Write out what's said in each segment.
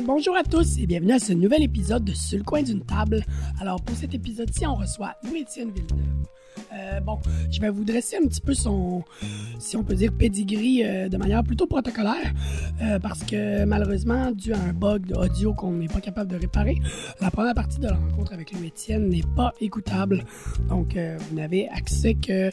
Bonjour à tous et bienvenue à ce nouvel épisode de Sur le coin d'une table. Alors pour cet épisode-ci, on reçoit Louis-Étienne Villeneuve. Euh, bon, je vais vous dresser un petit peu son, si on peut dire, pedigree euh, de manière plutôt protocolaire, euh, parce que malheureusement, dû à un bug d'audio qu'on n'est pas capable de réparer, la première partie de la rencontre avec Louis Etienne n'est pas écoutable. Donc, vous n'avez accès que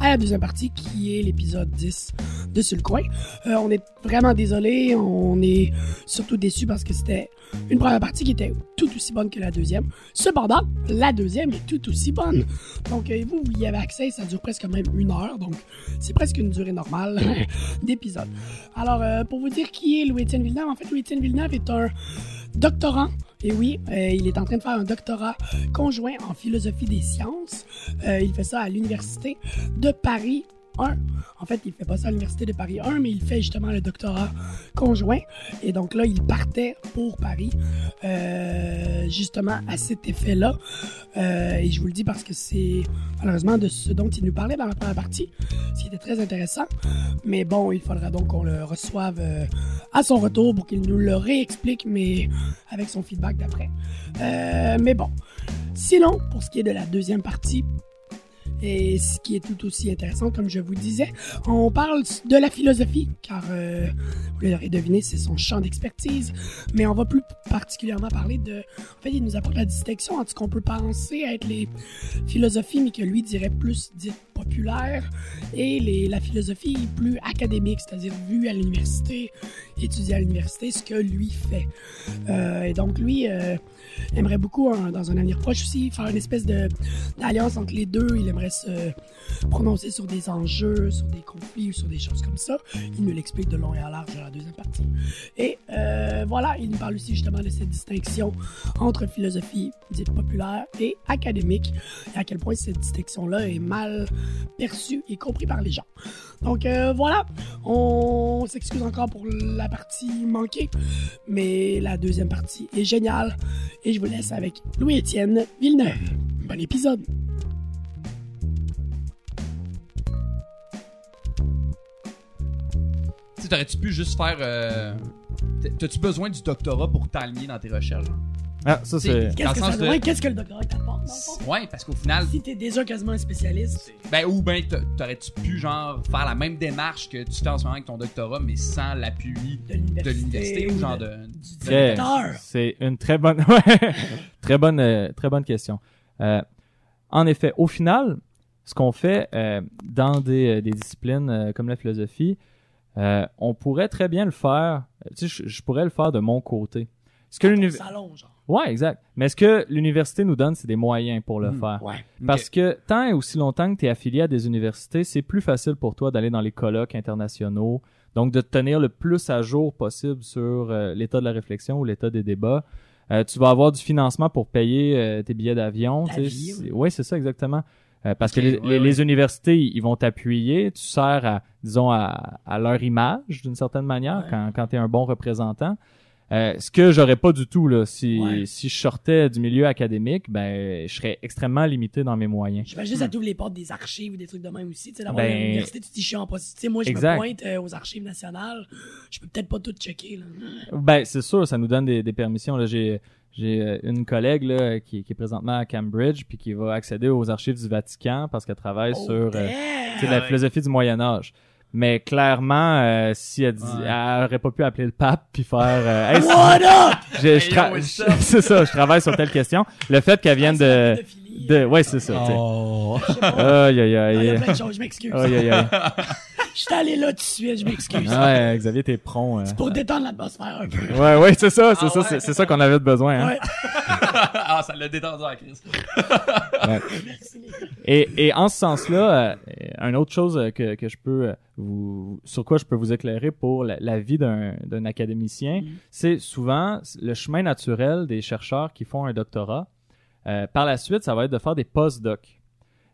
à la deuxième partie, qui est l'épisode 10 de Sur le coin. On est vraiment désolé, on est surtout déçu parce que c'était une première partie qui était tout aussi bonne que la deuxième. Cependant, la deuxième est tout aussi bonne. Donc, euh, vous, vous y avez accès, ça dure presque même une heure, donc c'est presque une durée normale d'épisode. Alors, euh, pour vous dire qui est Louis-Étienne Villeneuve, en fait, Louis-Étienne Villeneuve est un doctorant. Et oui, euh, il est en train de faire un doctorat conjoint en philosophie des sciences. Il fait ça à l'Université de Paris 1. En fait, il fait pas ça à l'Université de Paris 1, mais il fait justement le doctorat conjoint. Et donc là, il partait pour Paris, euh, justement à cet effet-là. Euh, et je vous le dis parce que c'est malheureusement de ce dont il nous parlait dans la première partie, ce qui était très intéressant. Mais bon, il faudra donc qu'on le reçoive euh, à son retour pour qu'il nous le réexplique, mais avec son feedback d'après. Mais bon. Sinon, pour ce qui est de la deuxième partie, et ce qui est tout aussi intéressant, comme je vous disais, on parle de la philosophie, car euh, vous l'aurez deviné, c'est son champ d'expertise. Mais on va plus particulièrement parler de... En fait, il nous apporte la distinction entre ce qu'on peut penser être les philosophies, mais que lui dirait plus dites populaires, et la philosophie plus académique, c'est-à-dire vue à l'université, étudier à l'université, ce que lui fait. Euh, et donc, lui... Euh, aimerait beaucoup, dans un avenir proche aussi, faire une espèce d'alliance entre les deux. Il aimerait se prononcer sur des enjeux, sur des conflits ou sur des choses comme ça. Il nous l'explique de long et à large dans la deuxième partie. Et euh, voilà, il nous parle aussi justement de cette distinction entre philosophie dite populaire et académique, et à quel point cette distinction-là est mal perçue et comprise par les gens. Donc euh, voilà, on s'excuse encore pour la partie manquée, mais la deuxième partie est géniale. Je vous laisse avec Louis-Étienne Villeneuve. Bon épisode! T'aurais-tu pu juste faire. euh, T'as-tu besoin du doctorat pour t'aligner dans tes recherches? Ah, ça c'est. Dans Qu'est-ce que ça de- ouais, Qu'est-ce que le doctorat t'apporte? Ouais, parce qu'au final, Si t'es déjà quasiment un spécialiste, ben, ou ben, t'a- t'aurais-tu pu, genre, faire la même démarche que tu fais en ce moment avec ton doctorat, mais sans l'appui de l'université, l'université ou genre de-. C'est une très bonne, très bonne, euh, très bonne question. Euh, en effet, au final, ce qu'on fait euh, dans des, des disciplines euh, comme la philosophie, euh, on pourrait très bien le faire. Tu sais, je, je pourrais le faire de mon côté. Ce que Dans Ouais, exact. Mais ce que l'université nous donne, c'est des moyens pour le Mhm. faire. Ouais. Parce que tant et aussi longtemps que tu es affilié à des universités, c'est plus facile pour toi d'aller dans les colloques internationaux, donc de te tenir le plus à jour possible sur euh, l'état de la réflexion ou l'état des débats. Euh, tu vas avoir du financement pour payer euh, tes billets d'avion. C'est- Oui, c'est ça exactement. Euh, parce que les, ouais, les- ouais. les universités, ils vont t'appuyer. Tu sers à, disons, à, à leur image d'une certaine manière Ouais. quand, quand tu es un bon représentant. Euh, ce que j'aurais pas du tout là si Ouais. si je sortais du milieu académique ben je serais extrêmement limité dans mes moyens J'imagine que ça t'ouvre les portes des archives ou des trucs de même aussi. Tu sais, d'avoir Ben, l'université, tu te dis, je suis en sais, moi, je exact. me pointe euh, aux archives nationales. Je peux peut-être pas tout checker, là. Ben, c'est sûr, ça nous donne des, des permissions. Là, j'ai, j'ai euh, une collègue là, qui, qui est présentement à Cambridge puis qui va accéder aux archives du Vatican parce qu'elle travaille Oh, sur euh, damn! tu sais, la Ah ouais. philosophie du Moyen Âge. Mais clairement, euh, si elle dit, Ouais. elle aurait pas pu appeler le pape puis faire, euh, Hey, What up? je- je Hey, tra- yo, what's up? c'est ça, je travaille sur telle question. Le fait qu'elle vienne Ah, c'est de, de, ouais, c'est ça. tu sais. Oh. Aïe aïe Ah, aïe. choses, je m'excuse. Aïe aïe aïe. Je suis allé là tout de suite, je m'excuse. Ouais, Xavier, t'es prompt. euh. Pour détendre l'atmosphère un peu. Ouais, ouais, c'est ça, c'est Ah ça, ouais? c'est, c'est ça qu'on avait besoin. Hein. Ouais. ah, ça l'a détendu à gars. Et, et en ce sens-là, euh, une autre chose euh, que, que je peux euh, vous, sur quoi je peux vous éclairer pour la, la vie d'un, d'un académicien, Mhm. c'est souvent le chemin naturel des chercheurs qui font un doctorat. Euh, par la suite, ça va être de faire des post-docs.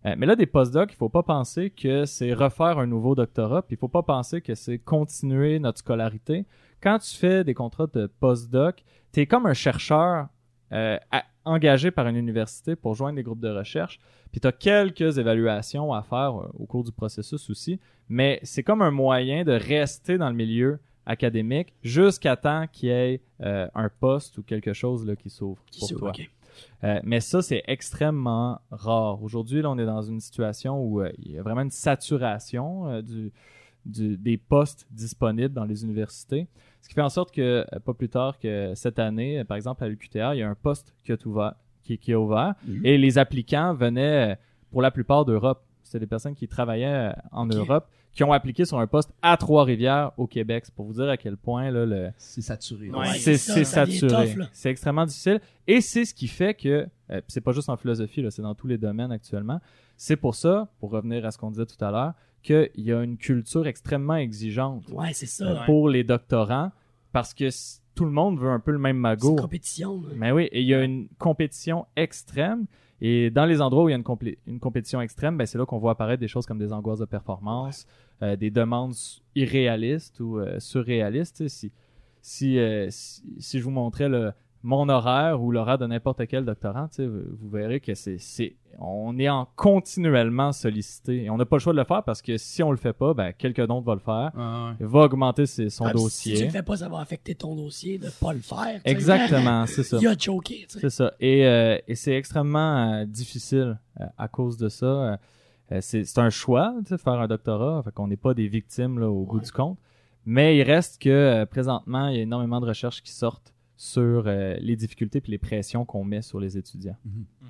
Euh, mais là, des post-docs, il faut pas penser que c'est refaire un nouveau doctorat, puis il faut pas penser que c'est continuer notre scolarité. Quand tu fais des contrats de post-doc, tu es comme un chercheur euh, à- engagé par une université pour joindre des groupes de recherche. Puis tu as quelques évaluations à faire euh, au cours du processus aussi, mais c'est comme un moyen de rester dans le milieu académique jusqu'à temps qu'il y ait euh, un poste ou quelque chose là, qui s'ouvre pour toi. mais ça, c'est extrêmement rare. Aujourd'hui, là, on est dans une situation où il y a vraiment une saturation du, du- des postes disponibles dans les universités. Ce qui fait en sorte que, euh, pas plus tard que cette année, euh, par exemple, à l'UQTR, il y a un poste qui est ouvert. Qui, qui est ouvert Mhm. Et les applicants venaient, euh, pour la plupart, d'Europe. C'était des personnes qui travaillaient en. Europe, qui ont appliqué sur un poste à Trois-Rivières, au Québec. C'est pour vous dire à quel point là, le, C'est saturé. Ouais, c'est c'est ça, c'est ça devient saturé. C'est extrêmement difficile. Et c'est ce qui fait que, euh, c'est pas juste en philosophie, là, c'est dans tous les domaines actuellement. C'est pour ça, pour revenir à ce qu'on disait tout à l'heure, qu'il y a une culture extrêmement exigeante Ouais, c'est ça. euh, pour les doctorants parce que tout le monde veut un peu le même C'est magot. une compétition. Mais oui, et il y a une compétition extrême. Et dans les endroits où il y a une, complé- une compétition extrême, ben, c'est là qu'on voit apparaître des choses comme des angoisses de performance, euh, des demandes irréalistes ou euh, surréalistes. Si, euh, si, si je vous montrais le, mon horaire ou l'horaire de n'importe quel doctorant, vous, verrez que c'est, c'est, on est en continuellement sollicité. Et on n'a pas le choix de le faire parce que si on le fait pas, ben, quelqu'un d'autre va le faire. Ouais, ouais. Il va augmenter ses- son Comme dossier. Si tu le fais pas, ça va affecter ton dossier de pas le faire. Exactement, c'est ça. Il a choqué. C'est ça. Et, euh, et c'est extrêmement euh, difficile euh, à cause de ça. C'est c'est un choix, sais, faire un doctorat. Fait qu'on n'est pas des victimes là, au bout du compte. Mais il reste que présentement, il y a énormément de recherches qui sortent sur euh, les difficultés et les pressions qu'on met sur les étudiants.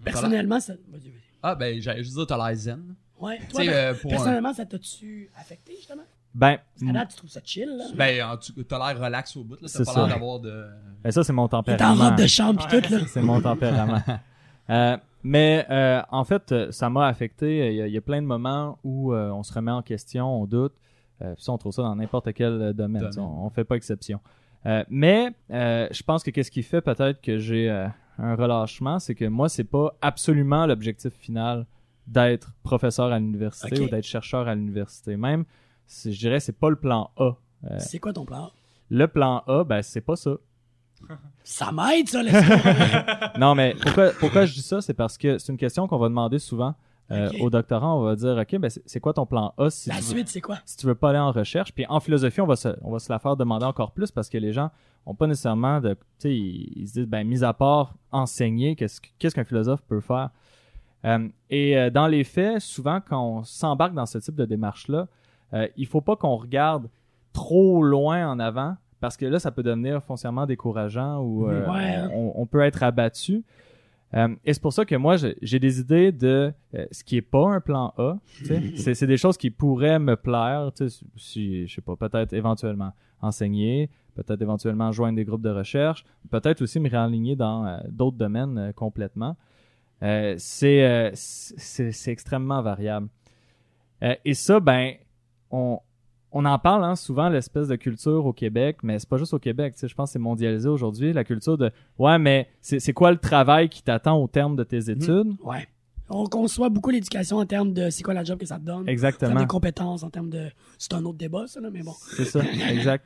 Personnellement, ça. vas-y, vas-y. Ah, ben, j'allais juste dire, t'as l'air zen. Ouais. Tu Toi, ben, euh, pour un- personnellement, ça t'a-tu affecté, justement? Ben, Parce qu'à date, tu trouves ça chill, là? Ben, t'as l'air relax au bout, là. T'as C'est pas ça. l'air d'avoir de. ben ça, c'est mon T'es en tempérament. robe de chambre pis tout, là. c'est mon tempérament. Euh, mais euh, en fait, ça m'a affecté. Il y, a, il y a plein de moments où euh, on se remet en question, on doute. Euh, puis ça, on trouve ça dans n'importe quel domaine. On, on fait pas exception. Euh, mais euh, je pense que qu'est-ce qui fait peut-être que j'ai euh, un relâchement, c'est que moi, c'est pas absolument l'objectif final d'être professeur à l'université ou d'être chercheur à l'université. Même, je dirais, c'est pas le plan A. C'est quoi ton plan? le plan A, ben c'est pas ça. Ça m'aide, ça, laisse-moi. Non, mais pourquoi, pourquoi je dis ça? C'est parce que c'est une question qu'on va demander souvent euh, au doctorant. On va dire, OK, ben c'est quoi ton plan A si, La tu veux, suite, c'est quoi? si tu veux pas aller en recherche? Puis en philosophie, on va se, on va se la faire demander encore plus parce que les gens ont pas nécessairement de... Tu sais, ils, ils se disent, ben, mis à part enseigner, qu'est-ce que- qu'est-ce qu'un philosophe peut faire? Euh, et euh, dans les faits, souvent, quand on s'embarque dans ce type de démarche-là, euh, il faut pas qu'on regarde trop loin en avant parce que là, ça peut devenir foncièrement décourageant ou euh, Ouais, hein. on, on peut être abattu. Euh, et c'est pour ça que moi, j'ai des idées de euh, ce qui est pas un plan A. c'est des choses qui pourraient me plaire. Si, je sais pas, peut-être éventuellement enseigner, peut-être éventuellement joindre des groupes de recherche, peut-être aussi me réaligner dans euh, d'autres domaines complètement. C'est extrêmement variable. Et ça, ben, on, on en parle hein, souvent, l'espèce de culture au Québec, mais c'est pas juste au Québec. Je pense que c'est mondialisé aujourd'hui, la culture de Ouais, mais c'est quoi le travail qui t'attend au terme de tes études? Ouais. On conçoit beaucoup l'éducation en termes de c'est quoi la job que ça te donne. Exactement. de compétences, en termes de. C'est un autre débat, ça, là, mais bon. C'est ça, exact.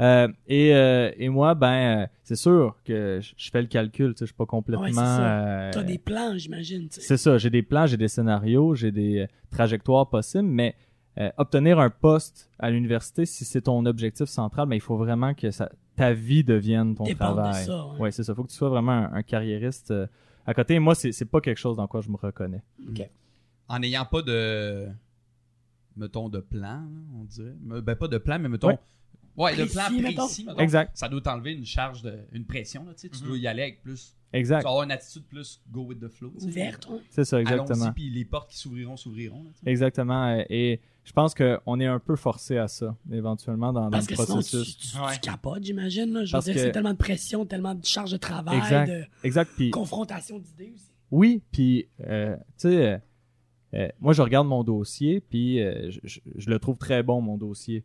Euh, et, euh, et moi, ben, euh, c'est sûr que je fais le calcul, tu sais, je suis pas complètement. Ouais, c'est ça. T'as des plans, j'imagine. C'est ça, j'ai des plans, j'ai des scénarios, j'ai des trajectoires possibles, mais euh, obtenir un poste à l'université, si c'est ton objectif central, mais il faut vraiment que ça, ta vie devienne ton Dépend de travail. ça, ouais. Ouais, c'est ça. Faut que tu sois vraiment un, un carriériste euh, à côté. Et moi, c'est c'est pas quelque chose dans quoi je me reconnais. En n'ayant pas de. Mettons, de plan, on dirait. Ben, pas de plan, mais mettons. Ouais. Ouais, de plan précis. mettons. Exact, Ça doit t'enlever une charge, de, une pression, là, tu sais. Tu Mhm. dois y aller avec plus. Tu exact. vas avoir une attitude plus go with the flow. tu sais. Ouverte. C'est ça, exactement. Allons-y, puis les portes qui s'ouvriront, s'ouvriront. là, tu sais. Exactement. euh, Et je pense qu'on est un peu forcé à ça, éventuellement, dans, dans Parce le que sinon, tu, processus. tu, Ouais. tu capotes, j'imagine. Là. Je veux Parce dire, que- c'est tellement de pression, tellement de charge de travail, Exact. de Exact. Puis confrontation d'idées aussi. Oui, puis euh, tu sais, euh, euh, moi je regarde mon dossier, puis euh, je, je- je le trouve très bon mon dossier.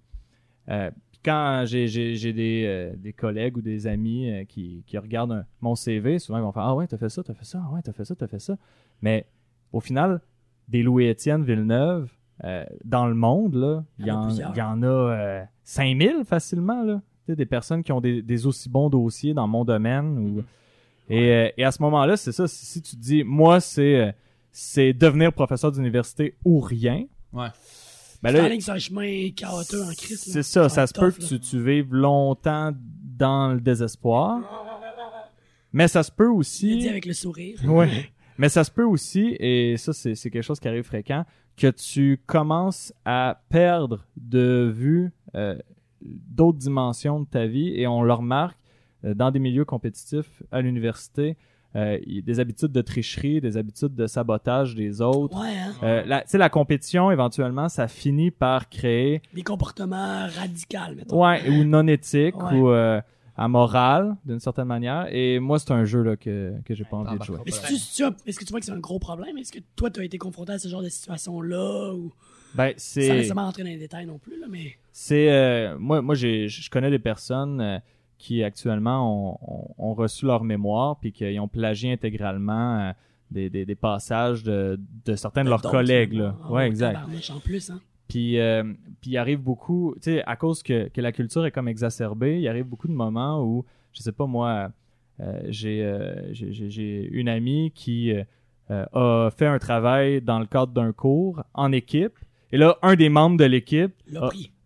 Euh, puis quand j'ai j'ai j'ai des, euh, des collègues ou des amis euh, qui, qui regardent un- mon CV, souvent ils vont faire ah ouais t'as fait ça, t'as fait ça, ah ouais t'as fait ça, t'as fait ça. Mais au final, des Louis Étienne Villeneuve euh, dans le monde là, il y, Il en il y en a euh, 5000 facilement là. Des personnes qui ont des, des aussi bons dossiers dans mon domaine ou Mhm. et, euh, et à ce moment-là, c'est ça. Si, si tu te dis, moi, c'est euh, c'est devenir professeur d'université ou rien, Ouais. Ben là, sur un chemin chaotique en crise. c'est ça, ça se peut que tu, tu vives longtemps dans le désespoir. Mais ça se peut Il a dit aussi. avec le sourire. Ouais. Mais ça se peut aussi, et ça, c'est quelque chose qui arrive fréquent, que tu commences à perdre de vue euh, d'autres dimensions de ta vie, et on le remarque euh, dans des milieux compétitifs à l'université, euh, des habitudes de tricherie, des habitudes de sabotage des autres. Ouais, hein? Euh, la, tu sais, la compétition, éventuellement, ça finit par créer Des comportements radicaux, mettons. Ouais, ou non éthique Ouais. ou euh, amoral d'une certaine manière. Et moi, c'est un jeu là que que j'ai pas envie de jouer. Mais si tu, si tu est-ce que tu vois que c'est un gros problème? Est-ce que toi, tu as été confronté à ce genre de situation-là? Ou... Ben Sans c'est nécessairement rentrer dans les détails non plus, là, mais... c'est euh, moi moi j'ai je connais des personnes euh, qui actuellement ont, ont, ont reçu leur mémoire puis qui ont plagié intégralement euh, des, des, des passages de, de certains de leurs collègues là. Ah, Ouais, exact. en plus, hein? Puis, euh, puis il arrive beaucoup, tu sais, à cause que, que la culture est comme exacerbée, il arrive beaucoup de moments où, je sais pas moi, euh, j'ai, euh, j'ai, une amie qui euh, a fait un travail dans le cadre d'un cours en équipe. Et là, un des membres de l'équipe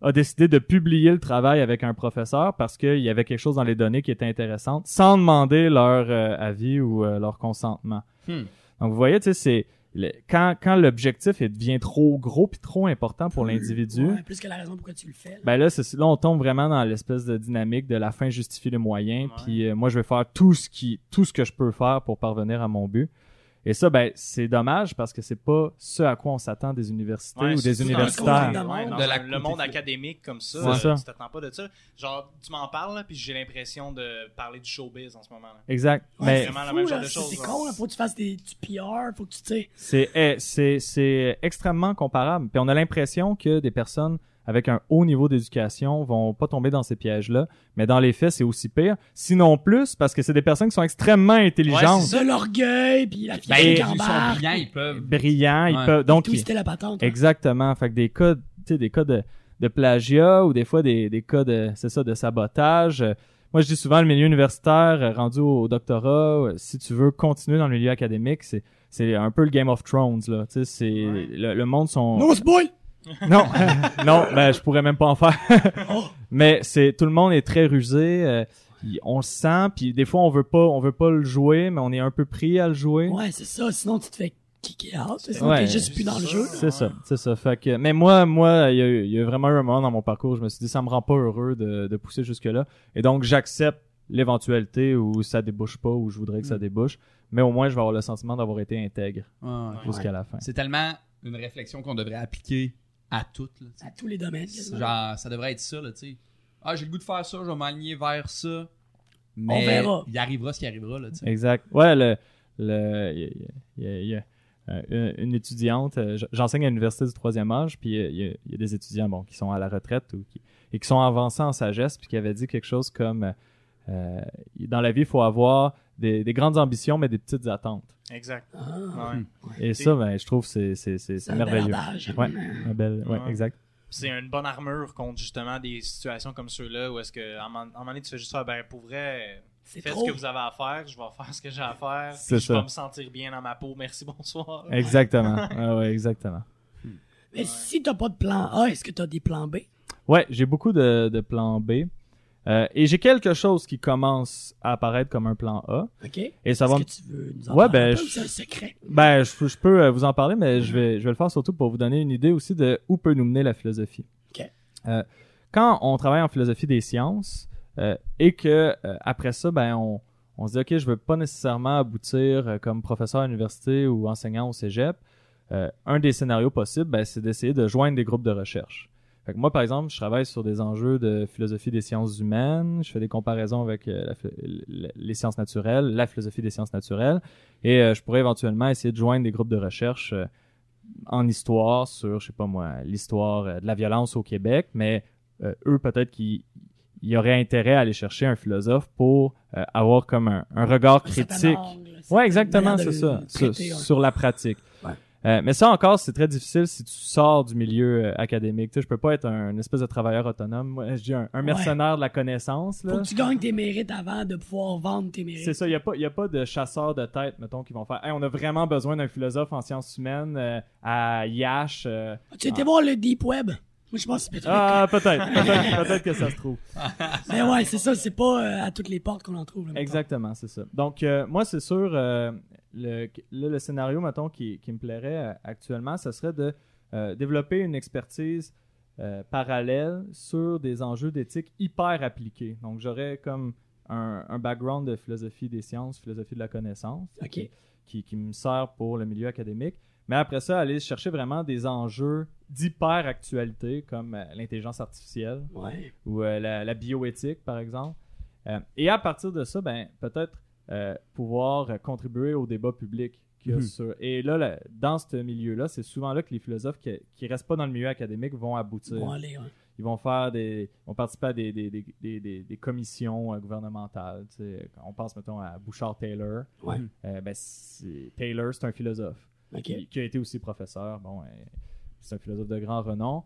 a, décidé de publier le travail avec un professeur parce qu'il y avait quelque chose dans les données qui était intéressante, sans demander leur avis ou leur consentement. Hmm. Donc, vous voyez, tu sais, c'est le- quand, quand l'objectif devient trop gros puis trop important pour l'individu, Ouais, plus que la raison pourquoi tu le fais. là. ben là, c'est- là, on tombe vraiment dans l'espèce de dynamique de la fin justifie les moyens. Puis euh, moi, je vais faire tout ce qui, tout ce que je peux faire pour parvenir à mon but. Et ça, ben, c'est dommage parce que c'est pas ce à quoi on s'attend des universités Ouais, ou des dans le universitaires. monde, Ouais, dans la le monde académique comme ça, euh, ça. tu t'attends pas de ça. Genre, tu m'en parles, là, puis j'ai l'impression de parler du showbiz en ce moment. Là. Exact. Ouais, Mais c'est vraiment la fou, même là, genre de c'est- con, là. Faut que tu fasses des, du PR, faut que tu, sais. eh, c'est extrêmement comparable. Puis on a l'impression que des personnes avec un haut niveau d'éducation vont pas tomber dans ces pièges-là. Mais dans les faits, c'est aussi pire. Sinon plus, parce que c'est des personnes qui sont extrêmement intelligentes, c'est De l'orgueil, puis la Ben, fierté ils qui sont brillants, ils peuvent. brillants, ils Ouais. peuvent, donc, Tout, ils- c'était la patente. hein. Exactement. Fait que des cas, tu sais, des cas de, de plagiat ou des fois des, des cas de, c'est ça, de sabotage. Moi, je dis souvent le milieu universitaire, rendu au doctorat, si tu veux continuer dans le milieu académique, c'est, c'est un peu le Game of Thrones, là. Tu sais, c'est, Ouais. le, le monde sont... No spoil! Non, non, ben, je pourrais même pas en faire. Oh. Mais c'est, tout le monde est très rusé, euh, il- on le sent, puis des fois, on veut pas, on veut pas le jouer, mais on est un peu pris à le jouer. Ouais, c'est ça. Sinon, tu te fais kicker out. Sinon, Ouais. t'es juste plus dans le C'est jeu. ça. C'est ça, c'est ça. Fait que, mais moi, moi, il y a, eu- il y a vraiment eu un moment dans mon parcours où je me suis dit, ça me rend pas heureux de, de pousser jusque-là. Et donc, j'accepte l'éventualité où ça débouche pas, où je voudrais que ça Mm. débouche. Mais au moins, je vais avoir le sentiment d'avoir été intègre Ouais, ouais. jusqu'à la fin. C'est tellement une réflexion qu'on devrait appliquer à là, sais. À tous les domaines. Genre, ça devrait être ça, là, tu sais. Ah, j'ai le goût de faire ça, je vais m'aligner vers ça. Mais verra. il arrivera ce qui arrivera, là, tu sais. Exact. Ouais, le, le, il y y a- il y a, euh, une, étudiante, euh, j'enseigne à l'université du troisième âge, puis euh, il y, a, il y a des étudiants, bon, qui sont à la retraite ou qui, et qui sont avancés en sagesse, puis qui avaient dit quelque chose comme, euh, dans la vie, il faut avoir des, des grandes ambitions, mais des petites attentes. Exact. Ah, Ouais. Et ça, ben, je trouve que c'est, c'est, c'est, c'est c'est un bel merveilleux. Ouais, un bel, ouais, Ouais. exact. C'est une bonne armure contre justement des situations comme ceux-là où est-ce que à un moment donné tu fais juste faire ben pour vrai C'est faites trop. ce que vous avez à faire, je vais faire ce que j'ai à faire, puis je ça. vais me sentir bien dans ma peau, merci bonsoir. Exactement. Ah ouais, exactement. Mais si t'as pas de plan A, est-ce que t'as des plans B? Ouais, j'ai beaucoup de, de plans B. Euh, et j'ai quelque chose qui commence à apparaître comme un plan A. OK? Et ça va que tu veux nous en Ouais, parler ben, je- c'est un secret? Ben, je, je peux euh, vous en parler, mais je vais, je vais le faire surtout pour vous donner une idée aussi de où peut nous mener la philosophie. Ok. Euh, quand on travaille en philosophie des sciences euh, et que après ça, ben, on, on se dit ok, je veux pas nécessairement aboutir comme professeur à l'université ou enseignant au cégep. un des scénarios possibles, ben, c'est d'essayer de joindre des groupes de recherche. Fait que moi, par exemple, je travaille sur des enjeux de philosophie des sciences humaines. Je fais des comparaisons avec euh, la les sciences naturelles, la philosophie des sciences naturelles. Et euh, je pourrais éventuellement essayer de joindre des groupes de recherche euh, en histoire sur, je sais pas moi, l'histoire de la violence au Québec, mais euh, eux, peut-être qu'ils y auraient intérêt à aller chercher un philosophe pour euh, avoir comme un, un regard critique. certaine exactement, c'est ça, sur la pratique. Ouais. Euh, mais ça encore, c'est très difficile si tu sors du milieu euh, académique. Tu sais, je peux pas être un, une espèce de travailleur autonome. Moi, je dis un, un mercenaire de la connaissance. Là. Faut que tu gagnes tes mérites avant de pouvoir vendre tes mérites. C'est ça, il n'y a, pas- y a pas de chasseurs de tête, mettons, qui vont faire Hey, on a vraiment besoin d'un philosophe en sciences humaines euh, à Yash. euh. Tu as été voir le Deep Web? Moi, je pense que c'est peut-être. Ah, peut-être, peut-être, que ça se trouve. Mais ouais, c'est ça, c'est pas euh, à toutes les portes qu'on en trouve. là. Exactement, c'est ça. Donc, euh, moi, c'est sûr, euh, le, le scénario, mettons, qui, qui me plairait euh, actuellement, ce serait de euh, développer une expertise euh, parallèle sur des enjeux d'éthique hyper appliqués. Donc, j'aurais comme un, un background de philosophie des sciences, philosophie de la connaissance, qui, qui, me sert pour le milieu académique. Mais après ça, aller chercher vraiment des enjeux d'hyper actualité, comme euh, l'intelligence artificielle Ouais. ou la, la bioéthique, par exemple. Et à partir de ça, ben, peut-être euh, pouvoir euh, contribuer au débat public. qu'il y a Mhm. sur- Et là, là, dans ce milieu-là, c'est souvent là que les philosophes qui, qui restent pas dans le milieu académique vont aboutir. Bon, allez, ouais. Ils vont faire des, vont participer à des, des, des, des, des- commissions euh, gouvernementales. tu sais. On pense, mettons, à Bouchard Taylor. Ouais. Euh, ben, Taylor, c'est un philosophe qui, qui a été aussi professeur. Bon, c'est un philosophe de grand renom.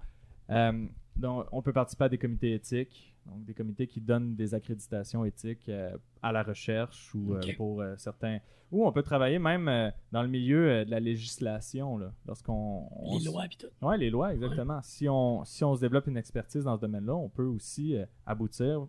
Euh, donc, on peut participer à des comités éthiques, donc des comités qui donnent des accréditations éthiques euh, à la recherche ou euh, pour euh, certains. Ou on peut travailler même dans le milieu de la législation, là, lorsqu'on. on Les s- lois tout. Ouais, les lois, exactement. Si, on, si on se développe une expertise dans ce domaine-là, on peut aussi aboutir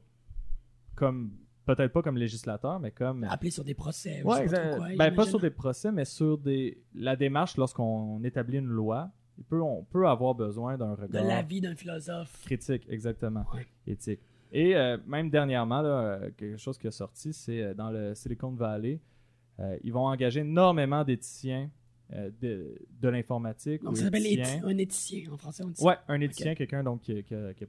comme. Peut-être pas comme législateur, mais comme. Appeler sur des procès. ou Ouais, je sais pas ben, pas sur des procès, mais sur des la démarche lorsqu'on établit une loi. Il peut, on peut avoir besoin d'un De regard l'avis d'un philosophe. critique, exactement, Ouais. éthique. Et euh, même dernièrement, là, euh, quelque chose qui a sorti, c'est euh, dans le Silicon Valley, euh, ils vont engager énormément d'éthiciens euh, de, de l'informatique. Ça s'appelle un éthicien en français. On dit. Ouais, un éthicien, quelqu'un donc qui,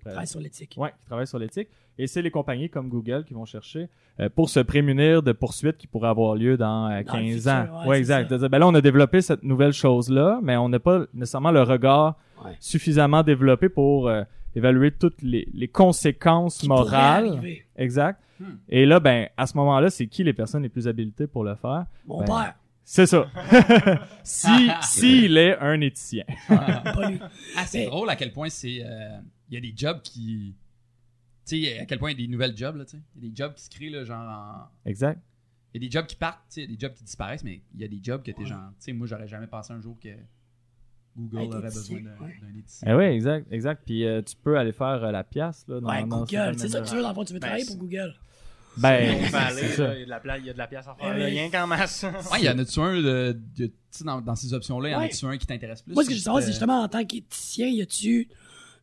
Travaille sur l'éthique. Ouais, qui travaille sur l'éthique. Et c'est les compagnies comme Google qui vont chercher euh, pour se prémunir de poursuites qui pourraient avoir lieu dans euh, Dans le 15 futur, ans. ouais, Ouais, exact. ça. De dire, ben là, on a développé cette nouvelle chose-là, mais on n'a pas nécessairement le regard Ouais. suffisamment développé pour euh, évaluer toutes les, les conséquences Qui morales. Exact. Hmm. Et là, ben, à ce moment-là, c'est qui les personnes les plus habilitées pour le faire? Mon Ben, père, C'est ça. si, s'il est un éthicien. Ah, c'est Mais- drôle à quel point c'est. euh, Il y a des jobs qui. Tu sais, à quel point il y a des nouvelles jobs, là, tu sais. Il y a des jobs qui se créent, là, genre. en- Exact. Il y a des jobs qui partent, tu sais, il y a des jobs qui disparaissent, mais il y a des jobs que t'es genre. Tu sais, moi, j'aurais jamais pensé un jour que Google aurait besoin d'un ouais. éthicien. Eh oui, exact, exact. Puis euh, tu peux aller faire euh, la pièce là, dans, Ouais, dans Google. C'est ça que tu veux, dans le fond, tu veux Ben, travailler pour Google. Ben, il y a de la place- il y a de la place à faire. Rien qu'en masse. Ouais, il y en a-tu un de. dans, dans ces options-là, il y en a-tu un qui t'intéresse plus? Moi, ce que je veux savoir, c'est justement, en tant qu'éthicien, y a-tu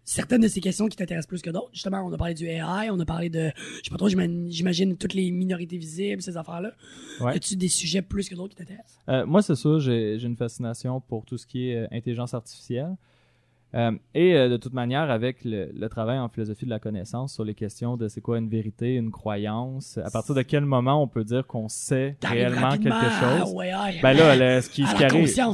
certaines de ces questions qui t'intéressent plus que d'autres? Justement, on a parlé du AI, on a parlé de, je sais pas trop, j'imagine toutes les minorités visibles, ces affaires-là. Ouais. Y a-tu des sujets plus que d'autres qui t'intéressent? Euh, moi, c'est sûr, j'ai j'ai une fascination pour tout ce qui est euh, intelligence artificielle. Euh, et euh, de toute manière, avec le, le travail en philosophie de la connaissance sur les questions de c'est quoi une vérité, une croyance, à partir de quel moment on peut dire qu'on sait réellement quelque chose? Ben là, ce, qui, ce arrive, hein.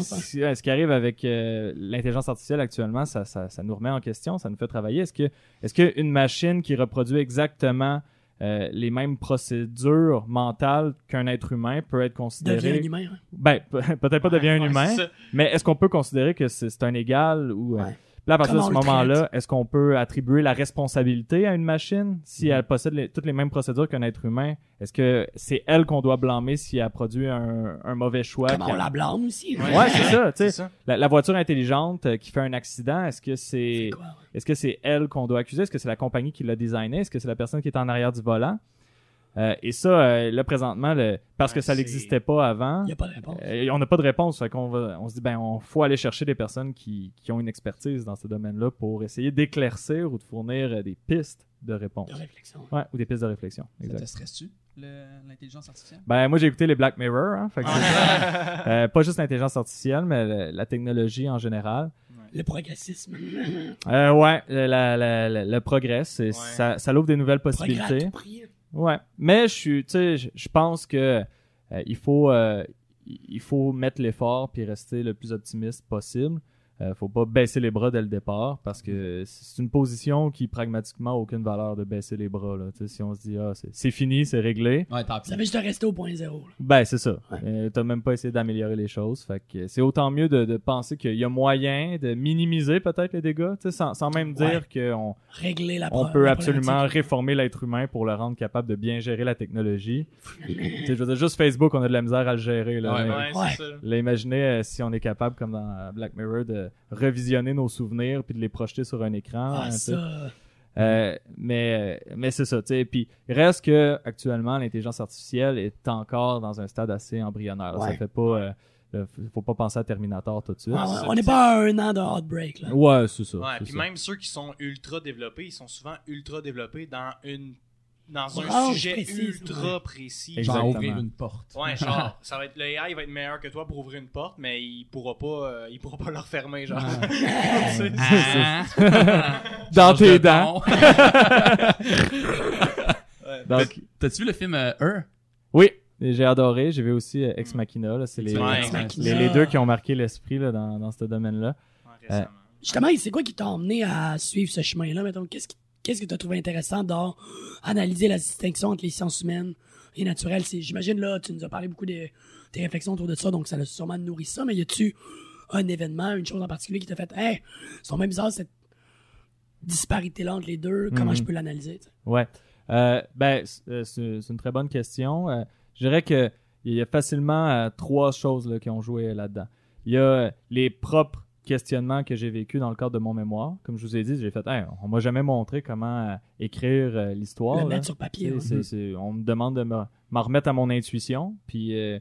ce, qui arrive avec euh, l'intelligence artificielle actuellement, ça, ça, ça nous remet en question, ça nous fait travailler. Est-ce que, est-ce qu'une machine qui reproduit exactement euh, les mêmes procédures mentales qu'un être humain peut être devient considérée un humain. hein. ben, pe- peut-être pas devient un Ouais, humain, mais est-ce qu'on peut considérer que c'est un égal ou euh. Là, à partir Comment de ce moment-là, est-ce qu'on peut attribuer la responsabilité à une machine si Mm-hmm. elle possède les- toutes les mêmes procédures qu'un être humain? Est-ce que c'est elle qu'on doit blâmer si elle produit un, un mauvais choix? Comment on la blâme aussi. Ouais, c'est ça. Tu C'est sais, ça. la, la voiture intelligente euh, qui fait un accident, est-ce que c'est ouais? est-ce que c'est elle qu'on doit accuser? Est-ce que c'est la compagnie qui l'a designé Est-ce que c'est la personne qui est en arrière du volant? Euh, Et ça, euh, là présentement, le- parce que ça n'existait pas avant, Y a pas de réponse. euh, on n'a pas de réponse. Fait qu'on va, on se dit, ben, on faut aller chercher des personnes qui, qui ont une expertise dans ce domaine-là pour essayer d'éclaircir ou de fournir des pistes de réponse. De réflexion. Ouais, ou des pistes de réflexion. Ça te Exact. stresse-tu, l'intelligence artificielle? Ben, moi, j'ai écouté les Black Mirror, hein, fait que. Euh, pas juste l'intelligence artificielle, mais le- la technologie en général. Le progressisme. Euh, ouais, le, la- la- la- le progrès, Ouais. ça, ça l'ouvre des nouvelles Progrès à possibilités. tout prix. Ouais, mais je suis, je pense que euh, il faut, euh, il faut mettre l'effort puis rester le plus optimiste possible. Euh, faut pas baisser les bras dès le départ parce que c'est une position qui pragmatiquement a aucune valeur de baisser les bras. Là. Tu sais, Si on se dit ah c'est- fini, c'est réglé, Ouais, tant pis. Ça fait juste rester au point zéro. là. ben c'est ça. Ouais. Euh, T'as même pas essayé d'améliorer les choses. Fait que c'est autant mieux de, de penser qu'il y a moyen de minimiser peut-être les dégâts, tu sais, sans, sans même dire qu'on Régler la on peut la absolument réformer l'être humain pour le rendre capable de bien gérer la technologie. Tu sais, je veux dire, juste Facebook, on a de la misère à le gérer. Là. Mais- imaginez euh, si on est capable, comme dans Black Mirror, de revisionner nos souvenirs puis de les projeter sur un écran. Ah, hein, ça. Euh, mais mais c'est ça, tu sais. Puis il reste que actuellement l'intelligence artificielle est encore dans un stade assez embryonnaire. Ça Ouais. fait pas, euh, euh, faut pas penser à Terminator tout de suite. Ça, on n'est pas à un an de Outbreak. Là. Ouais, c'est ça. Ouais, puis ça. même ceux qui sont ultra développés, ils sont souvent ultra développés dans une dans un Ah, sujet précis, ultra ouais. précis. Exact. Genre Exactement. ouvrir une porte. Ouais, genre, ça va être le AI va être meilleur que toi pour ouvrir une porte, mais il pourra pas euh, il pourra pas la refermer genre. C'est- Ah. Dans tes de dents. ouais. Donc, T'as-tu vu le film euh, Her? oui, j'ai adoré. J'ai vu aussi euh, Ex Machina. là, C'est les, les, deux qui ont marqué l'esprit là, dans, dans ce domaine-là. Ouais, récemment. Justement, c'est quoi qui t'a emmené à suivre ce chemin-là? Mettons, qu'est-ce qui- qu'est-ce que tu as trouvé intéressant dans analyser la distinction entre les sciences humaines et naturelles? J'imagine, là, tu nous as parlé beaucoup de tes réflexions autour de ça, donc ça a sûrement nourri ça, mais y a-tu un événement, une chose en particulier qui t'a fait, hey, c'est même bizarre cette disparité-là entre les deux, comment Mhm. je peux l'analyser? Ouais. Euh, ben, euh, c'est une très bonne question. Euh, je dirais que il y a facilement euh, trois choses là, qui ont joué là-dedans. Il y a les propres questionnements que j'ai vécus dans le cadre de mon mémoire. Comme je vous ai dit, j'ai fait, Hey, on m'a jamais montré comment euh, écrire euh, l'histoire. le là. mettre sur papier. On me demande de me- m'en remettre à mon intuition. Puis, euh,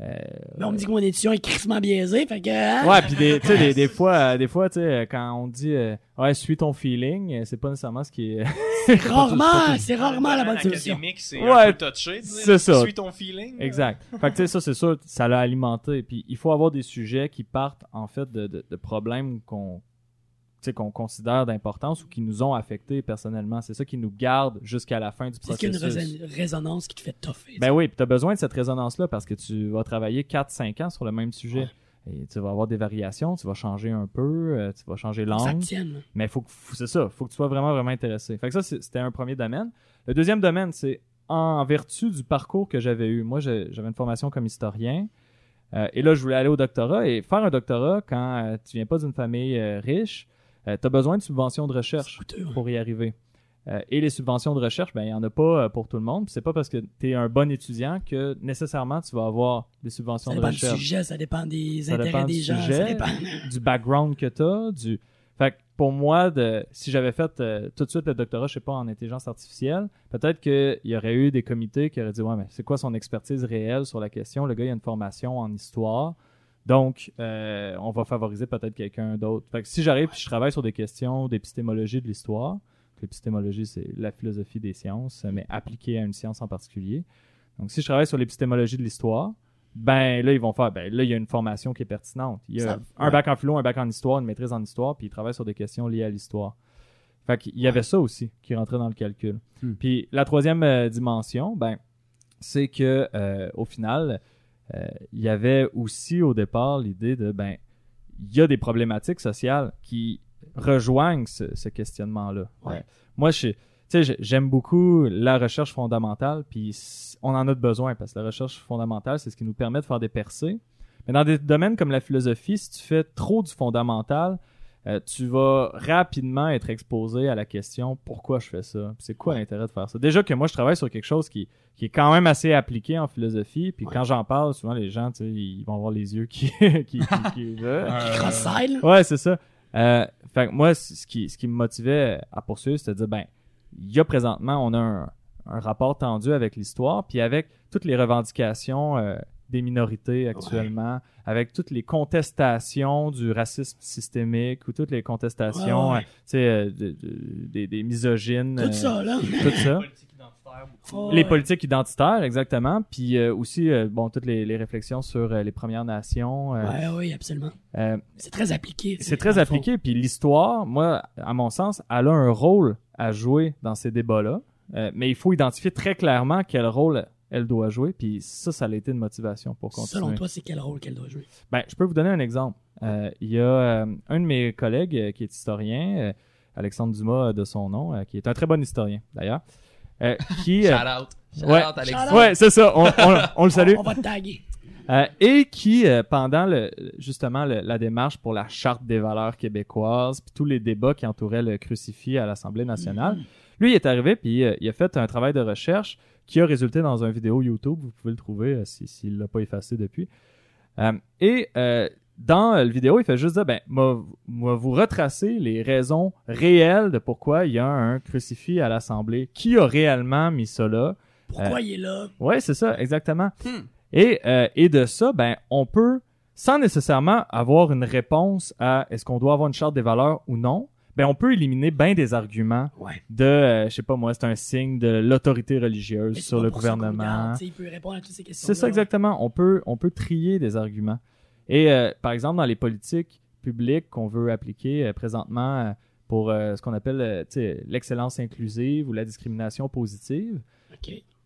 euh, Mais on me dit que mon édition est crissement biaisée, fait que... hein? ouais, puis des, tu sais, des, des fois, euh, des fois, tu sais, quand on dit, euh, ouais, suis ton feeling, euh, c'est pas nécessairement ce qui est. Rarement, c'est rarement la bonne solution. c'est Ouais, un peu touché. c'est ça. Suis ton feeling. là. Exact. Fait que tu sais, ça, c'est sûr, ça l'a alimenté. Puis il faut avoir des sujets qui partent, en fait, de, de, de problèmes qu'on qu'on considère d'importance ou qui nous ont affectés personnellement. C'est ça qui nous garde jusqu'à la fin du C'est qu'il y a une processus. résonance- qui te fait toffer. Ben oui, puis tu as besoin de cette résonance-là parce que tu vas travailler 4-5 ans sur le même sujet. Et tu vas avoir des variations, tu vas changer un peu, euh, tu vas changer l'angle. Mais faut que, c'est ça, faut que tu sois vraiment, vraiment intéressé. Fait que ça, c'était un premier domaine. Le deuxième domaine, c'est en vertu du parcours que j'avais eu. Moi, j'avais une formation comme historien. euh, et là, je voulais aller au doctorat. Et faire un doctorat, quand euh, tu viens pas d'une famille euh, riche, tu as besoin de subventions de recherche pour y arriver. Euh, et les subventions de recherche, ben il y en a pas euh, pour tout le monde. C'est pas parce que tu es un bon étudiant que nécessairement tu vas avoir des subventions Ça de dépend du recherche sujet, ça dépend des Ça intérêts dépend des du gens, ça dépend. du background que tu as, du fait que pour moi de si j'avais fait euh, tout de suite le doctorat, je sais pas en intelligence artificielle, peut-être qu'il y aurait eu des comités qui auraient dit ouais mais c'est quoi son expertise réelle sur la question, le gars il a une formation en histoire. Donc, euh, on va favoriser peut-être quelqu'un d'autre. Fait que si j'arrive et je travaille sur des questions d'épistémologie de l'histoire, l'épistémologie, c'est la philosophie des sciences, mais appliquée à une science en particulier. Donc, si je travaille sur l'épistémologie de l'histoire, ben là, ils vont faire, ben là, il y a une formation qui est pertinente. Il y a Ça- un ouais. bac en philo, un bac en histoire, une maîtrise en histoire, puis ils travaillent sur des questions liées à l'histoire. Fait qu'il y avait ça aussi qui rentrait dans le calcul. Hmm. Puis la troisième euh, dimension, ben, c'est que euh, au final, il y avait aussi au départ l'idée de ben, il y a des problématiques sociales qui rejoignent ce, ce questionnement-là. Ouais. Euh, moi, je, j'aime beaucoup la recherche fondamentale, puis on en a besoin parce que la recherche fondamentale, c'est ce qui nous permet de faire des percées. Mais dans des domaines comme la philosophie, si tu fais trop du fondamental, euh, tu vas rapidement être exposé à la question pourquoi je fais ça? C'est quoi l'intérêt de faire ça? Déjà que moi je travaille sur quelque chose qui, qui est quand même assez appliqué en philosophie, puis Ouais. quand j'en parle, souvent les gens, tu sais, ils vont avoir les yeux qui qui, qui. Euh. Ouais, c'est ça. Euh, fait que moi, ce qui, ce qui me motivait à poursuivre, c'était de dire, ben, il y a présentement, on a un, un rapport tendu avec l'histoire, puis avec toutes les revendications euh, des minorités actuellement, avec toutes les contestations du racisme systémique ou toutes les contestations, Ouais, ouais. euh, euh, de- de- des, des misogynes. Tout euh, ça, là. Tout ça. Oh, Les ouais. politiques identitaires, exactement. Puis euh, aussi, euh, bon, toutes les, les réflexions sur euh, les Premières Nations. euh, Ouais, oui, absolument. euh, C'est très appliqué. c'est très appliqué. Puis l'histoire, moi, à mon sens, elle a un rôle à jouer dans ces débats-là. Euh, mais il faut identifier très clairement quel rôle elle doit jouer. Puis ça, ça a été une motivation pour continuer. Selon toi, c'est quel rôle qu'elle doit jouer? Ben, je peux vous donner un exemple. euh, il y a euh, un de mes collègues euh, qui est historien, euh, Alexandre Dumas euh, de son nom, euh, qui est un très bon historien d'ailleurs, euh, qui... euh, Shout out. Shout ouais. out, Alex. Shout out. ouais, c'est ça, on, on- on le salue. On, on va te taguer. Euh, et qui, euh, pendant le, justement le- la démarche pour la charte des valeurs québécoises, puis tous les débats qui entouraient le crucifix à l'Assemblée nationale, lui il est arrivé puis euh, il a fait un travail de recherche qui a résulté dans une vidéo YouTube. Vous pouvez le trouver euh, si- s'il l'a pas effacé depuis. Euh, et euh, dans le vidéo, il fait juste dire, ben, moi, moi, vous retracer les raisons réelles de pourquoi il y a un crucifix à l'Assemblée. Qui a réellement mis ça là? Pourquoi il est là? Ouais, c'est ça, exactement. Hmm. Et, et de ça, ben, on peut, sans nécessairement avoir une réponse à est-ce qu'on doit avoir une charte des valeurs ou non, ben, on peut éliminer bien des arguments Ouais. de, euh, je sais pas moi, c'est un signe de l'autorité religieuse Mais sur le gouvernement. il peut répondre à toutes ces questions. C'est ça exactement. On peut, on peut trier des arguments. Et euh, par exemple, dans les politiques publiques qu'on veut appliquer euh, présentement euh, pour ce qu'on appelle l'excellence inclusive ou la discrimination positive,